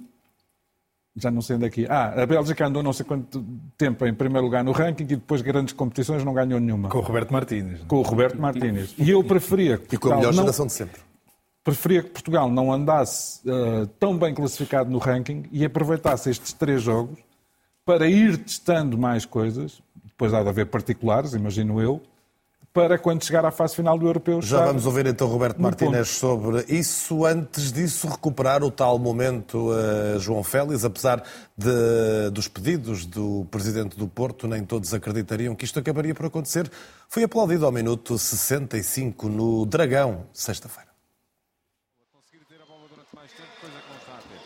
já não sei onde é que. Ah, a Bélgica andou não sei quanto tempo em primeiro lugar no ranking e depois grandes competições não ganhou nenhuma. Com o Roberto Martínez. Com o Roberto Martínez. E eu preferia que. E com a melhor não... geração de sempre. Preferia que Portugal não andasse uh, tão bem classificado no ranking e aproveitasse estes três jogos para ir testando mais coisas. Depois há de haver particulares, imagino eu, para quando chegar à fase final do Europeu. Já vamos ouvir então Roberto Martínez sobre isso. Antes disso, recuperar o tal momento uh, João Félix, apesar de, dos pedidos do presidente do Porto, nem todos acreditariam que isto acabaria por acontecer. Foi aplaudido ao minuto 65 no Dragão, sexta-feira. bola durante mais tempo, coisa que não está a ter.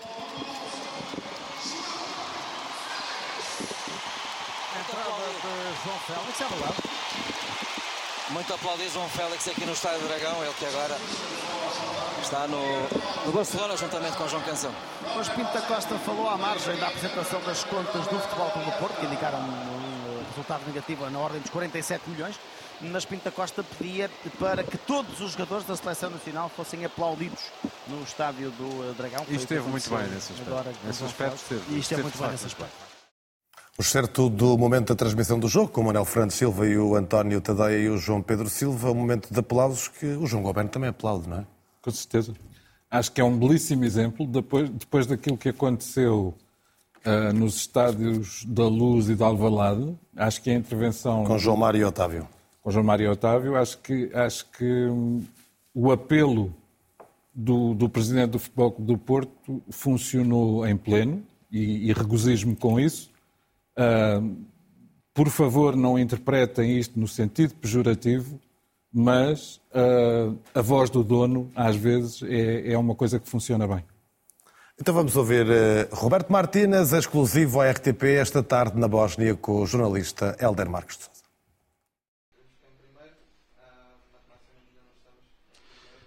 Entrada de João Félix, é verdade. Muito aplaudido João Félix aqui no Estádio Dragão, ele que agora está no, no Barcelona juntamente com João Canção. Mas Pinto da Costa falou à margem da apresentação das contas do Futebol Clube do Porto, que indicaram um, resultado negativo na ordem dos 47 milhões, mas Pinto da Costa pedia para que todos os jogadores da Seleção Nacional fossem aplaudidos no Estádio do Dragão. E esteve muito bem nesse aspecto. Agora, nesse aspecto esteve. E esteve Esteve muito bem nesse aspecto. O certo do momento da transmissão do jogo, com o Manuel Fernandes Silva e o António Tadeia e o João Pedro Silva, um momento de aplausos que o João Goberno também aplaude, não é? Com certeza. Acho que é um belíssimo exemplo, depois, depois daquilo que aconteceu ah, nos estádios da Luz e da Alvalade, acho que a intervenção Com João Mário e Otávio. com João Mário Otávio, acho que, acho que hum, o apelo do, do Presidente do Futebol Clube do Porto funcionou em pleno e, e regozijo-me com isso. Ah, por favor, não interpretem isto no sentido pejorativo, mas ah, a voz do dono, às vezes, é, é uma coisa que funciona bem. Então vamos ouvir eh, Roberto Martínez, exclusivo à RTP, esta tarde na Bósnia, com o jornalista Helder Marques de Sousa.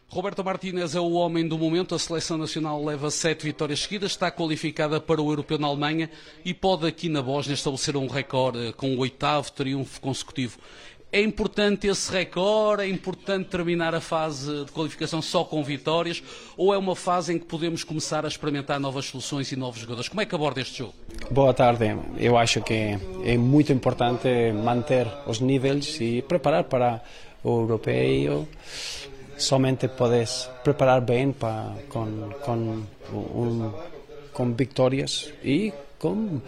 Roberto Martínez é o homem do momento. A seleção nacional leva sete vitórias seguidas, está qualificada para o Europeu na Alemanha e pode aqui na Bósnia estabelecer um recorde com o oitavo triunfo consecutivo. É importante esse recorde? É importante terminar a fase de qualificação só com vitórias? Ou é uma fase em que podemos começar a experimentar novas soluções e novos jogadores? Como é que aborda este jogo? Boa tarde. Eu acho que é muito importante manter os níveis e preparar para o europeu. Somente podes preparar bem para, com, com, um, com vitórias e com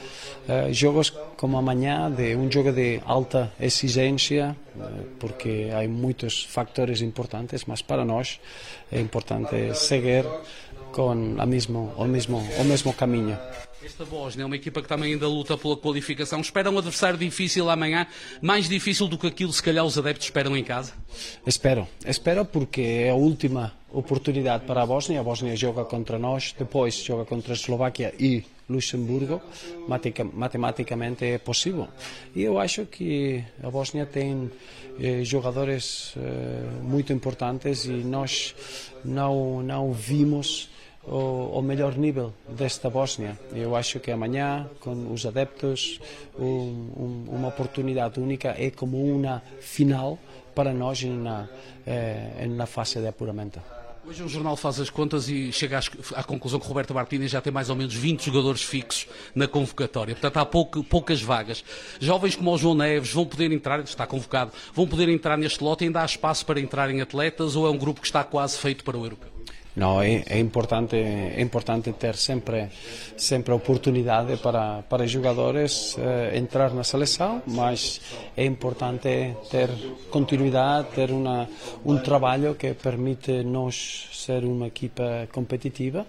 eh, jogos como amanhã, de um jogo de alta exigência, eh, porque há muitos fatores importantes, mas para nós é importante seguir com a mesmo, o, mesmo, o mesmo caminho. Esta Bósnia é uma equipa que também ainda luta pela qualificação. Espera um adversário difícil amanhã, mais difícil do que aquilo se calhar os adeptos esperam em casa? Espero, espero porque é a última oportunidade para a Bósnia. A Bósnia joga contra nós, depois joga contra a Eslováquia e Luxemburgo. Matica- Matematicamente é possível. E eu acho que a Bósnia tem eh, jogadores eh, muito importantes e nós não, não vimos o, o melhor nível desta Bósnia. Eu acho que amanhã, com os adeptos, um, um, uma oportunidade única é como uma final para nós na, eh, na fase de apuramento. Hoje um jornal faz as contas e chega à conclusão que o Roberto Martínez já tem mais ou menos 20 jogadores fixos na convocatória. Portanto, há poucas vagas. Jovens como o João Neves vão poder entrar, está convocado, vão poder entrar neste lote. Ainda há espaço para entrarem atletas ou é um grupo que está quase feito para o europeu? Não, é, é importante é importante ter sempre sempre oportunidade para para jogadores eh, entrar na seleção, mas é importante ter continuidade, ter uma um trabalho que permite nos ser uma equipa competitiva.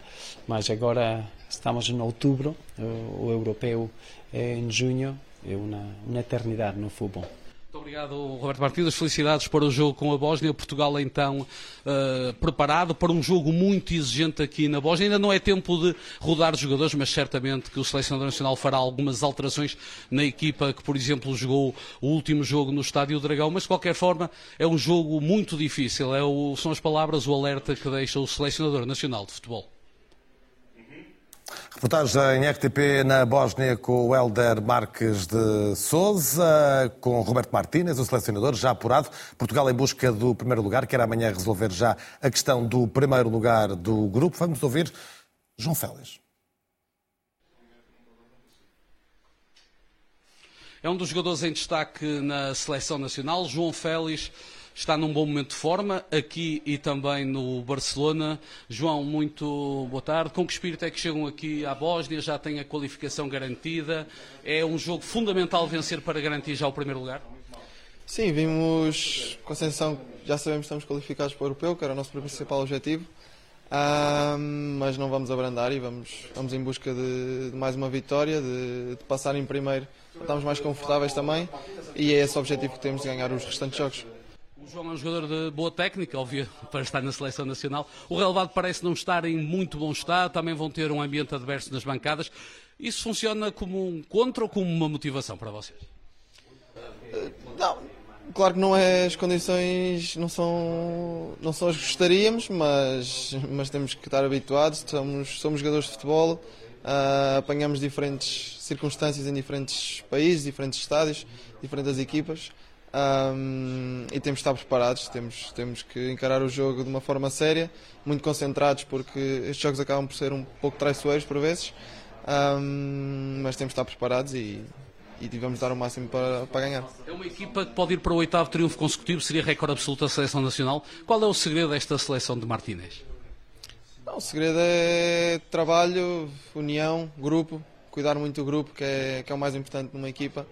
Mas agora estamos em outubro, o, o europeu é em junho, é uma uma eternidade no futebol. Muito obrigado, Roberto Martínez. Felicidades para o jogo com a Bósnia. Portugal, então, eh, preparado para um jogo muito exigente aqui na Bósnia. Ainda não é tempo de rodar os jogadores, mas certamente que o Selecionador Nacional fará algumas alterações na equipa que, por exemplo, jogou o último jogo no Estádio Dragão. Mas, de qualquer forma, é um jogo muito difícil. É o- são as palavras, o alerta que deixa o Selecionador Nacional de Futebol. Reportagem RTP na Bósnia com o Helder Marques de Souza, com Roberto Martínez, o selecionador, já apurado. Portugal em busca do primeiro lugar, quer amanhã resolver já a questão do primeiro lugar do grupo. Vamos ouvir João Félix. É um dos jogadores em destaque na seleção nacional. João Félix está num bom momento de forma, aqui e também no Barcelona. João, muito boa tarde. Com que espírito é que chegam aqui à Bósnia? Já têm a qualificação garantida? É um jogo fundamental vencer para garantir já o primeiro lugar? Sim, vimos com a sensação já sabemos que estamos qualificados para o europeu, que era o nosso principal objetivo, Ahm, mas não vamos abrandar e vamos, vamos em busca de, de mais uma vitória, de, de passar em primeiro, para estarmos mais confortáveis também e é esse o objetivo que temos de ganhar os restantes jogos. João é um jogador de boa técnica, óbvio, para estar na seleção nacional. O relevado parece não estar em muito bom estado, também vão ter um ambiente adverso nas bancadas. Isso funciona como um contra ou como uma motivação para vocês? Não, claro que não é as condições não são não são as que gostaríamos, mas mas temos que estar habituados. Somos somos jogadores de futebol, uh, apanhamos diferentes circunstâncias em diferentes países, diferentes estádios, diferentes equipas. Um, e temos de estar preparados, temos, temos que encarar o jogo de uma forma séria, muito concentrados, porque estes jogos acabam por ser um pouco traiçoeiros por vezes, um, mas temos de estar preparados e, e vamos dar o máximo para, para ganhar. É uma equipa que pode ir para o oitavo triunfo consecutivo, seria recorde absoluto da seleção nacional. Qual é o segredo desta seleção de Martínez? o segredo é trabalho, união, grupo, cuidar muito do grupo, que é, que é o mais importante numa equipa.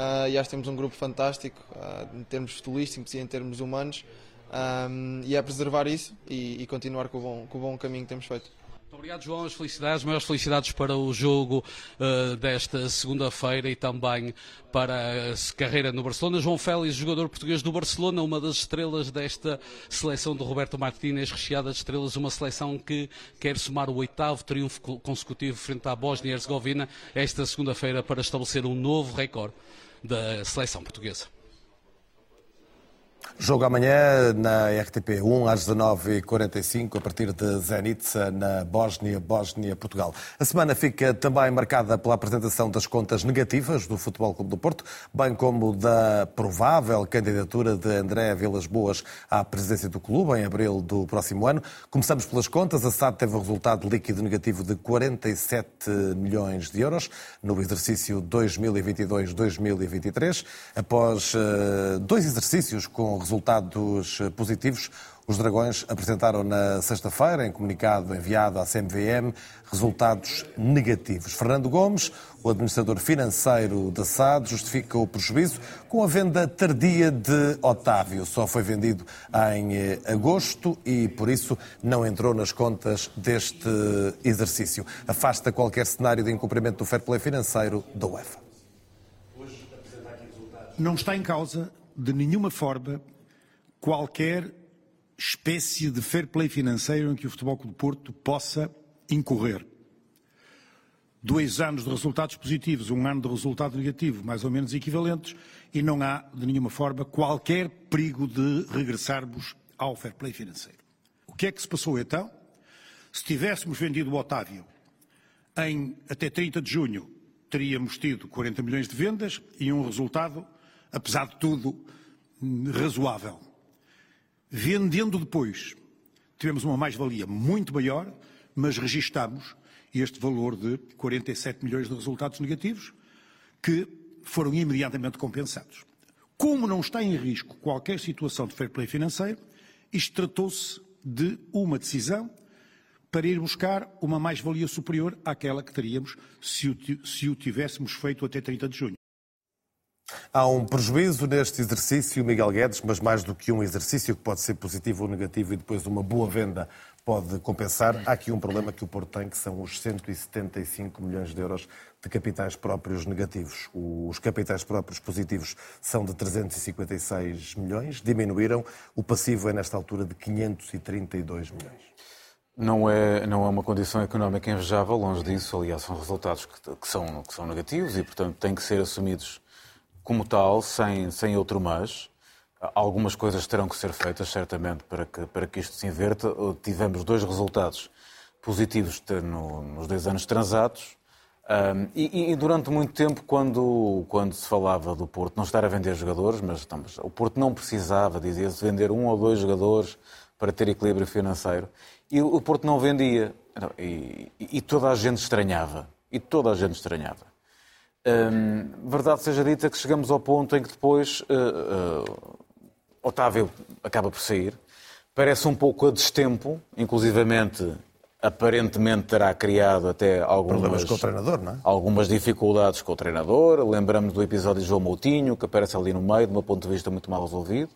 Uh, e acho que temos um grupo fantástico uh, em termos futebolísticos e em termos humanos. Um, e é preservar isso e, e continuar com o, bom, com o bom caminho que temos feito. Muito obrigado, João. As felicidades, maiores felicidades para o jogo uh, desta segunda-feira e também para a carreira no Barcelona. João Félix, jogador português do Barcelona, uma das estrelas desta seleção de Roberto Martínez, recheada de estrelas, uma seleção que quer somar o oitavo triunfo consecutivo frente à Bósnia e Herzegovina esta segunda-feira para estabelecer um novo recorde da seleção portuguesa. Jogo amanhã na RTP1 às 19h45 a partir de Zenica na Bósnia, Bósnia-Portugal. A semana fica também marcada pela apresentação das contas negativas do Futebol Clube do Porto, bem como da provável candidatura de André Vilas Boas à presidência do clube em abril do próximo ano. Começamos pelas contas. A SAD teve um resultado líquido negativo de 47 milhões de euros no exercício 2022-2023, após uh, dois exercícios com resultados positivos. Os Dragões apresentaram na sexta-feira, em comunicado enviado à CMVM, resultados negativos. Fernando Gomes, o administrador financeiro da SAD, justifica o prejuízo com a venda tardia de Otávio. Só foi vendido em eh, agosto e, por isso, não entrou nas contas deste exercício. Afasta qualquer cenário de incumprimento do fair play financeiro da UEFA. Não está em causa, de nenhuma forma, qualquer espécie de fair play financeiro em que o Futebol Clube do Porto possa incorrer. Dois anos de resultados positivos, um ano de resultado negativo, mais ou menos equivalentes, e não há, de nenhuma forma, qualquer perigo de regressarmos ao fair play financeiro. O que é que se passou então? Se tivéssemos vendido o Otávio em até 30 de junho, teríamos tido 40 milhões de vendas e um resultado, apesar de tudo, razoável. Vendendo depois, tivemos uma mais-valia muito maior, mas registamos este valor de 47 milhões de resultados negativos, que foram imediatamente compensados. Como não está em risco qualquer situação de fair play financeiro, isto tratou-se de uma decisão para ir buscar uma mais-valia superior àquela que teríamos se o, se o tivéssemos feito até 30 de junho. Há um prejuízo neste exercício, Miguel Guedes, mas mais do que um exercício que pode ser positivo ou negativo e depois uma boa venda pode compensar. Há aqui um problema que o Porto tem, que são os 175 milhões de euros de capitais próprios negativos. Os capitais próprios positivos são de 356 milhões, diminuíram. O passivo é, nesta altura, de 532 milhões. Não é, não é uma condição económica invejável, longe disso. Aliás, são resultados que, que, são, que são negativos e, portanto, têm que ser assumidos como tal, sem, sem outro mas. Algumas coisas terão que ser feitas, certamente, para que, para que isto se inverta. Tivemos dois resultados positivos no, nos dois anos transatos. Um, e, e, durante muito tempo, quando, quando se falava do Porto não estar a vender jogadores, mas, mas o Porto não precisava, dizia-se, vender um ou dois jogadores para ter equilíbrio financeiro. E o Porto não vendia. E, e toda a gente estranhava. E toda a gente estranhava. Hum, verdade seja dita que chegamos ao ponto em que depois uh, uh, Otávio acaba por sair. Parece um pouco a destempo, inclusivamente, aparentemente terá criado até algumas, com o treinador, não é? algumas dificuldades com o treinador. Lembramos do episódio de João Moutinho, que aparece ali no meio, de um ponto de vista muito mal resolvido.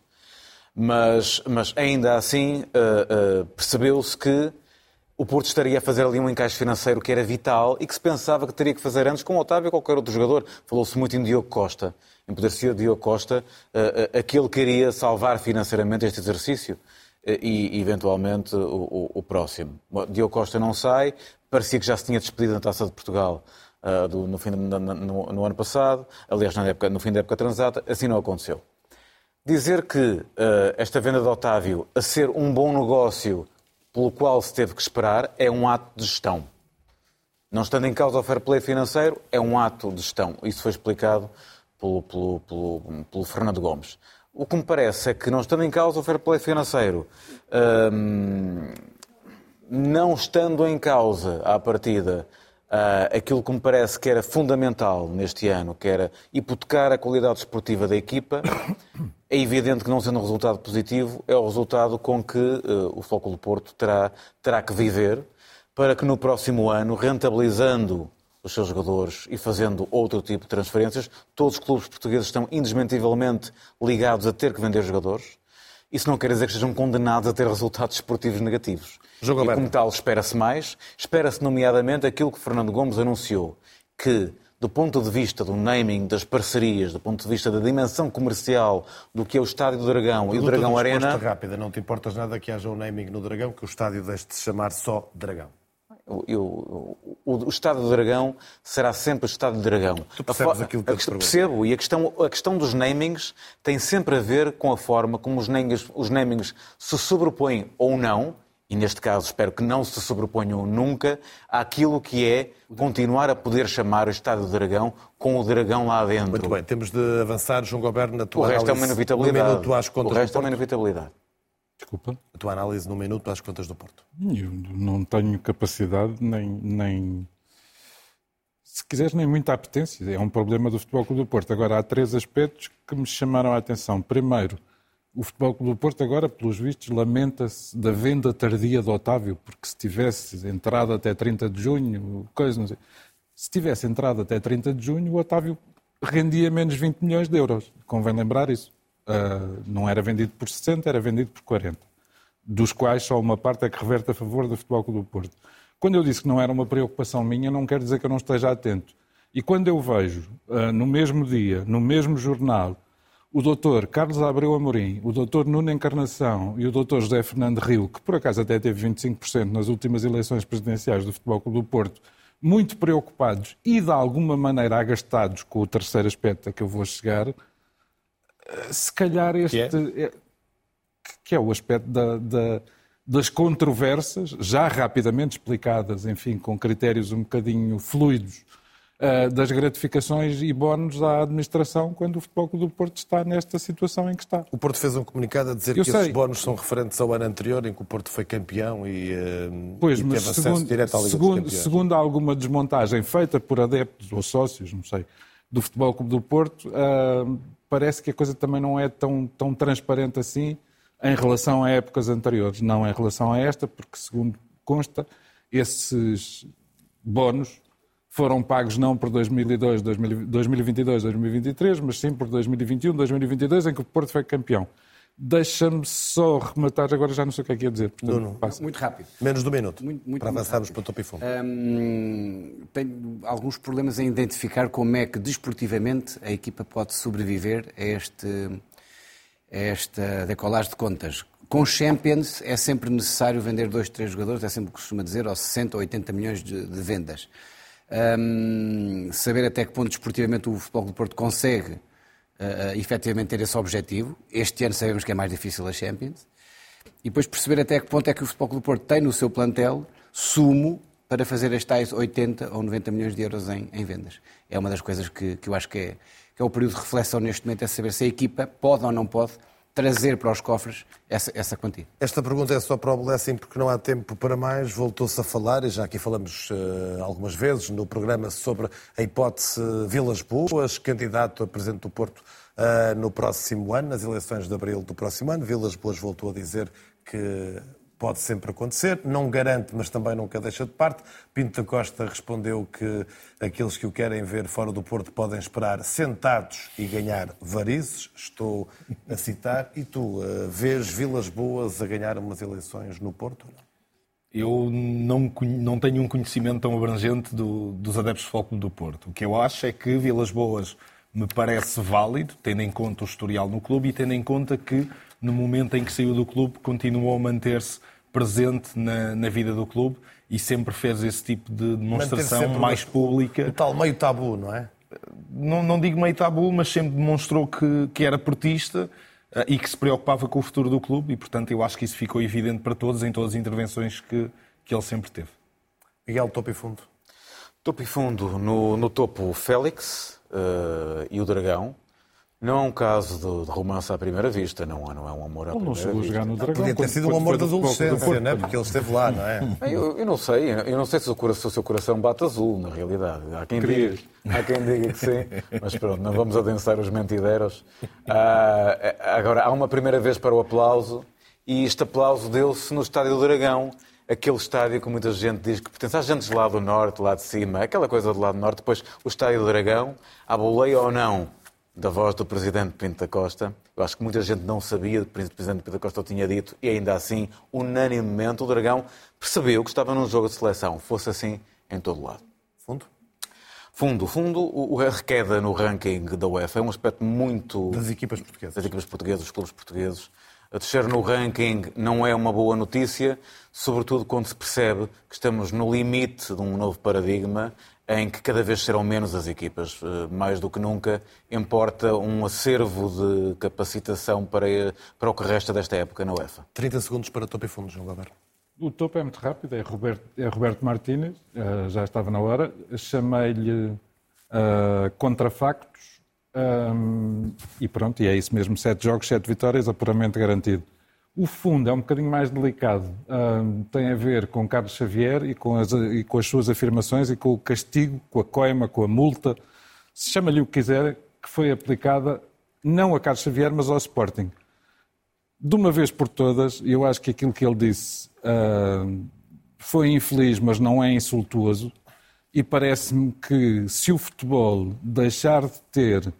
Mas, mas ainda assim, uh, percebeu-se que o Porto estaria a fazer ali um encaixe financeiro que era vital e que se pensava que teria que fazer antes com o Otávio ou qualquer outro jogador. Falou-se muito em Diogo Costa, em poder ser Diogo Costa uh, aquele que iria salvar financeiramente este exercício uh, e, eventualmente, o, o, o, próximo. Diogo Costa não sai, parecia que já se tinha despedido na Taça de Portugal uh, do, no, fim de, no, no, ano passado, aliás, na época, no fim da época transata, assim não aconteceu. Dizer que esta venda de Otávio a ser um bom negócio pelo qual se teve que esperar é um ato de gestão. Não estando em causa o fair play financeiro, é um ato de gestão. Isso foi explicado pelo, pelo, pelo, pelo Fernando Gomes. O que me parece é que, não estando em causa o fair play financeiro, hum, não estando em causa, à partida, uh, aquilo que me parece que era fundamental neste ano, que era hipotecar a qualidade esportiva da equipa, é evidente que, não sendo um resultado positivo, é o resultado com que uh, o Foco do Porto terá, terá que viver para que no próximo ano, rentabilizando os seus jogadores e fazendo outro tipo de transferências, todos os clubes portugueses estão indesmentivelmente ligados a ter que vender jogadores. Isso não quer dizer que estejam condenados a ter resultados esportivos negativos. Jogo e, como tal, espera-se mais. Espera-se, nomeadamente, aquilo que Fernando Gomes anunciou, que do ponto de vista do naming, das parcerias, do ponto de vista da dimensão comercial do que é o Estádio do Dragão e o Dragão Arena. rápida, não te importas nada que haja um naming no Dragão, que o estádio deixe de se chamar só Dragão. Eu, eu, o, o, Estado do Dragão será sempre o Estado do Dragão. Tu percebes a, aquilo que eu te Percebo, e a questão, a questão dos namings tem sempre a ver com a forma como os namings, os namings se sobrepõem ou não e neste caso espero que não se sobreponham nunca àquilo que é continuar a poder chamar o Estado do Dragão com o dragão lá dentro. Muito bem, temos de avançar, João Goberno, na tua o resto análise. é uma inevitabilidade. No minuto às contas o resto é uma inevitabilidade. Desculpa? A tua análise no minuto às contas do Porto. Eu não tenho capacidade nem, nem se quiseres, nem muita apetência. É um problema do Futebol Clube do Porto. Agora, há três aspectos que me chamaram a atenção. Primeiro, o Futebol Clube do Porto agora, pelos vistos, lamenta-se da venda tardia do Otávio, porque se tivesse entrado até 30 de junho, coisa não sei. Se tivesse entrado até 30 de junho, o Otávio rendia menos 20 milhões de euros. Convém lembrar isso. Uh, não era vendido por 60, era vendido por 40. Dos quais só uma parte é que reverte a favor do Futebol Clube do Porto. Quando eu disse que não era uma preocupação minha, não quer dizer que eu não esteja atento. E quando eu vejo, uh, no mesmo dia, no mesmo jornal, o doutor Carlos Abreu Amorim, o doutor Nuno Encarnação e o doutor José Fernando Rio, que por acaso até teve 25% nas últimas eleições presidenciais do Futebol Clube do Porto, muito preocupados e de alguma maneira agastados com o terceiro aspecto a que eu vou chegar, se calhar este. Que é, que é o aspecto da, da, das controvérsias, já rapidamente explicadas, enfim, com critérios um bocadinho fluidos eh, das gratificações e bónus à administração quando o Futebol Clube do Porto está nesta situação em que está. O Porto fez um comunicado a dizer Eu que sei. esses bónus são referentes ao ano anterior, em que o Porto foi campeão e, uh, pois, e teve acesso segundo, direto à Liga segundo, dos Segundo alguma desmontagem feita por adeptos ou sócios, não sei, do Futebol Clube do Porto, uh, parece que a coisa também não é tão, tão transparente assim em relação a épocas anteriores. Não em relação a esta, porque, segundo consta, esses bónus foram pagos não por 2002, 2022, 2023, mas sim por 2021, 2022, em que o Porto foi campeão. Deixa-me só rematar, agora já não sei o que é que ia dizer. Portanto, não, não. Muito rápido. Menos de um minuto, muito, muito, para avançarmos para o topo e fundo. Hum, tenho alguns problemas em identificar como é que, desportivamente, a equipa pode sobreviver a, este, a esta decolagem de contas. Com Champions é sempre necessário vender dois, três jogadores, é sempre o que costuma dizer, ou 60 ou 80 milhões de, de vendas um, saber até que ponto desportivamente o Futebol do Porto consegue uh, efetivamente ter esse objetivo. Este ano sabemos que é mais difícil a Champions. E depois perceber até que ponto é que o Futebol do Porto tem no seu plantel sumo para fazer as tais 80 ou 90 milhões de euros em, em vendas. É uma das coisas que, que eu acho que é, que é o período de reflexão neste momento, é saber se a equipa pode ou não pode trazer para os cofres essa, essa quantia. Esta pergunta é só para o Blessing porque não há tempo para mais. Voltou-se a falar, e já aqui falamos uh, algumas vezes no programa, sobre a hipótese Vilas Boas, candidato a Presidente do Porto uh, no próximo ano, nas eleições de abril do próximo ano. Vilas Boas voltou a dizer que pode sempre acontecer, não garante, mas também nunca deixa de parte. Pinto da Costa respondeu que aqueles que o querem ver fora do Porto podem esperar sentados e ganhar varizes, estou a citar. E tu, uh, vês Vilas Boas a ganhar umas eleições no Porto? Eu não, não tenho um conhecimento tão abrangente do, dos adeptos de Futebol do Porto. O que eu acho é que Vilas Boas me parece válido, tendo em conta o historial no clube e tendo em conta que no momento em que saiu do clube continuou a manter-se presente na, na, vida do clube e sempre fez esse tipo de demonstração mais pública. O tal meio tabu, não é? Não, não digo meio tabu, mas sempre demonstrou que, que era portista eh, e que se preocupava com o futuro do clube e, portanto, eu acho que isso ficou evidente para todos em todas as intervenções que, que ele sempre teve. Miguel, topo e fundo. Topo e fundo. No, no topo, Félix uh, e o Dragão. Não é um caso de, romance à primeira vista, não, não é um amor à ele primeira não chegou vista. A jogar no Dragão, Podia ter sido um amor da adolescência, não é? Porque ele esteve lá, não é? Eu, eu não sei, eu não sei se o, coração, se o seu coração bate azul, na realidade. Há quem, diga, há quem diga que sim, mas pronto, não vamos adensar os mentideiros. Ah, agora, há uma primeira vez para o aplauso e este aplauso deu-se no Estádio do Dragão, aquele estádio que muita gente diz que pertence às gentes lá do norte, lá de cima, aquela coisa do lado norte, depois o Estádio do Dragão, à boleia ou não da voz do Presidente Pinto da Costa. Eu acho que muita gente não sabia que o Presidente Pinto da Costa o tinha dito e ainda assim, unanimemente, o Dragão percebeu que estava num jogo de seleção. Fosse assim em todo lado. Fundo? Fundo. Fundo, a requeda no ranking da UEFA é um aspecto muito... Das equipas portuguesas. Das equipas portuguesas, dos clubes portugueses. A descer no ranking não é uma boa notícia, sobretudo quando se percebe que estamos no limite de um novo paradigma em que cada vez serão menos as equipas. Eh, mais do que nunca, importa um acervo de capacitação para, para o que resta desta época na UEFA. 30 segundos para topo e fundo, João Galverde. O topo é muito rápido, é Roberto, é Roberto Martínez, uh, já estava na hora. Chamei-lhe uh, contrafactos um, e pronto, e é isso mesmo: sete jogos, sete vitórias, apuramento garantido. O fundo é um bocadinho mais delicado. tem a ver com Carlos Xavier e com, as, e com, as, suas afirmações e com o castigo, com a coima, com a multa, se chama-lhe o que quiser, que foi aplicada não a Carlos Xavier, mas ao Sporting. De uma vez por todas, eu acho que aquilo que ele disse uh, foi infeliz, mas não é insultuoso. E parece-me que se o futebol deixar de ter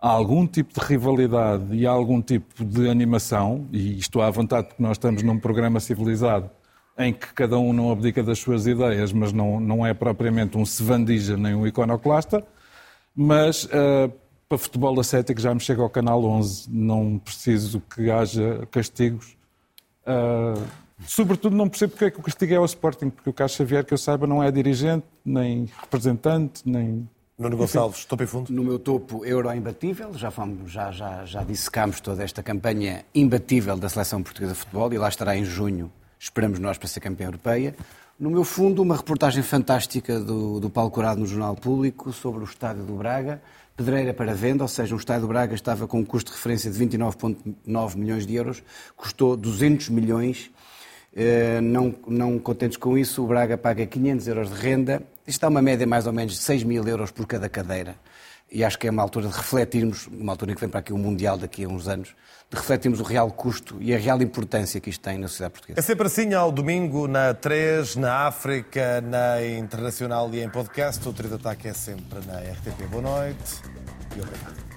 há algum tipo de rivalidade e há algum tipo de animação, e estou à vontade porque nós estamos num programa civilizado em que cada um não abdica das suas ideias, mas não, não é propriamente um sevandija nem um iconoclasta, mas uh, para futebol ascético já me chega ao canal 11, não preciso que haja castigos. Uh, sobretudo não percebo porque é que o castigo é ao Sporting, porque o Carlos Xavier, que eu saiba, não é dirigente, nem representante, nem Nuno Gonçalves, topo e fundo. No meu topo, euro imbatível. Já, fomos, já, já, já dissecámos toda esta campanha imbatível da seleção portuguesa de futebol e lá estará em junho, esperamos nós, para ser campeã europeia. No meu fundo, uma reportagem fantástica do, do Paulo Curado no Jornal Público sobre o estádio do Braga. Pedreira para venda, ou seja, o estádio do Braga estava com um custo de referência de 29,9 milhões de euros, custou 200 milhões. Eh, não, não contentes com isso, o Braga paga 500 euros de renda isto dá uma média mais ou menos de 6 mil euros por cada cadeira. E acho que é uma altura de refletirmos, uma altura em que vem para aqui o Mundial daqui a uns anos, de refletirmos o real custo e a real importância que isto tem na sociedade portuguesa. É sempre assim, ao domingo, na 3, na África, na Internacional e em podcast. O Trio de Ataque é sempre na RTP. Boa noite e obrigado.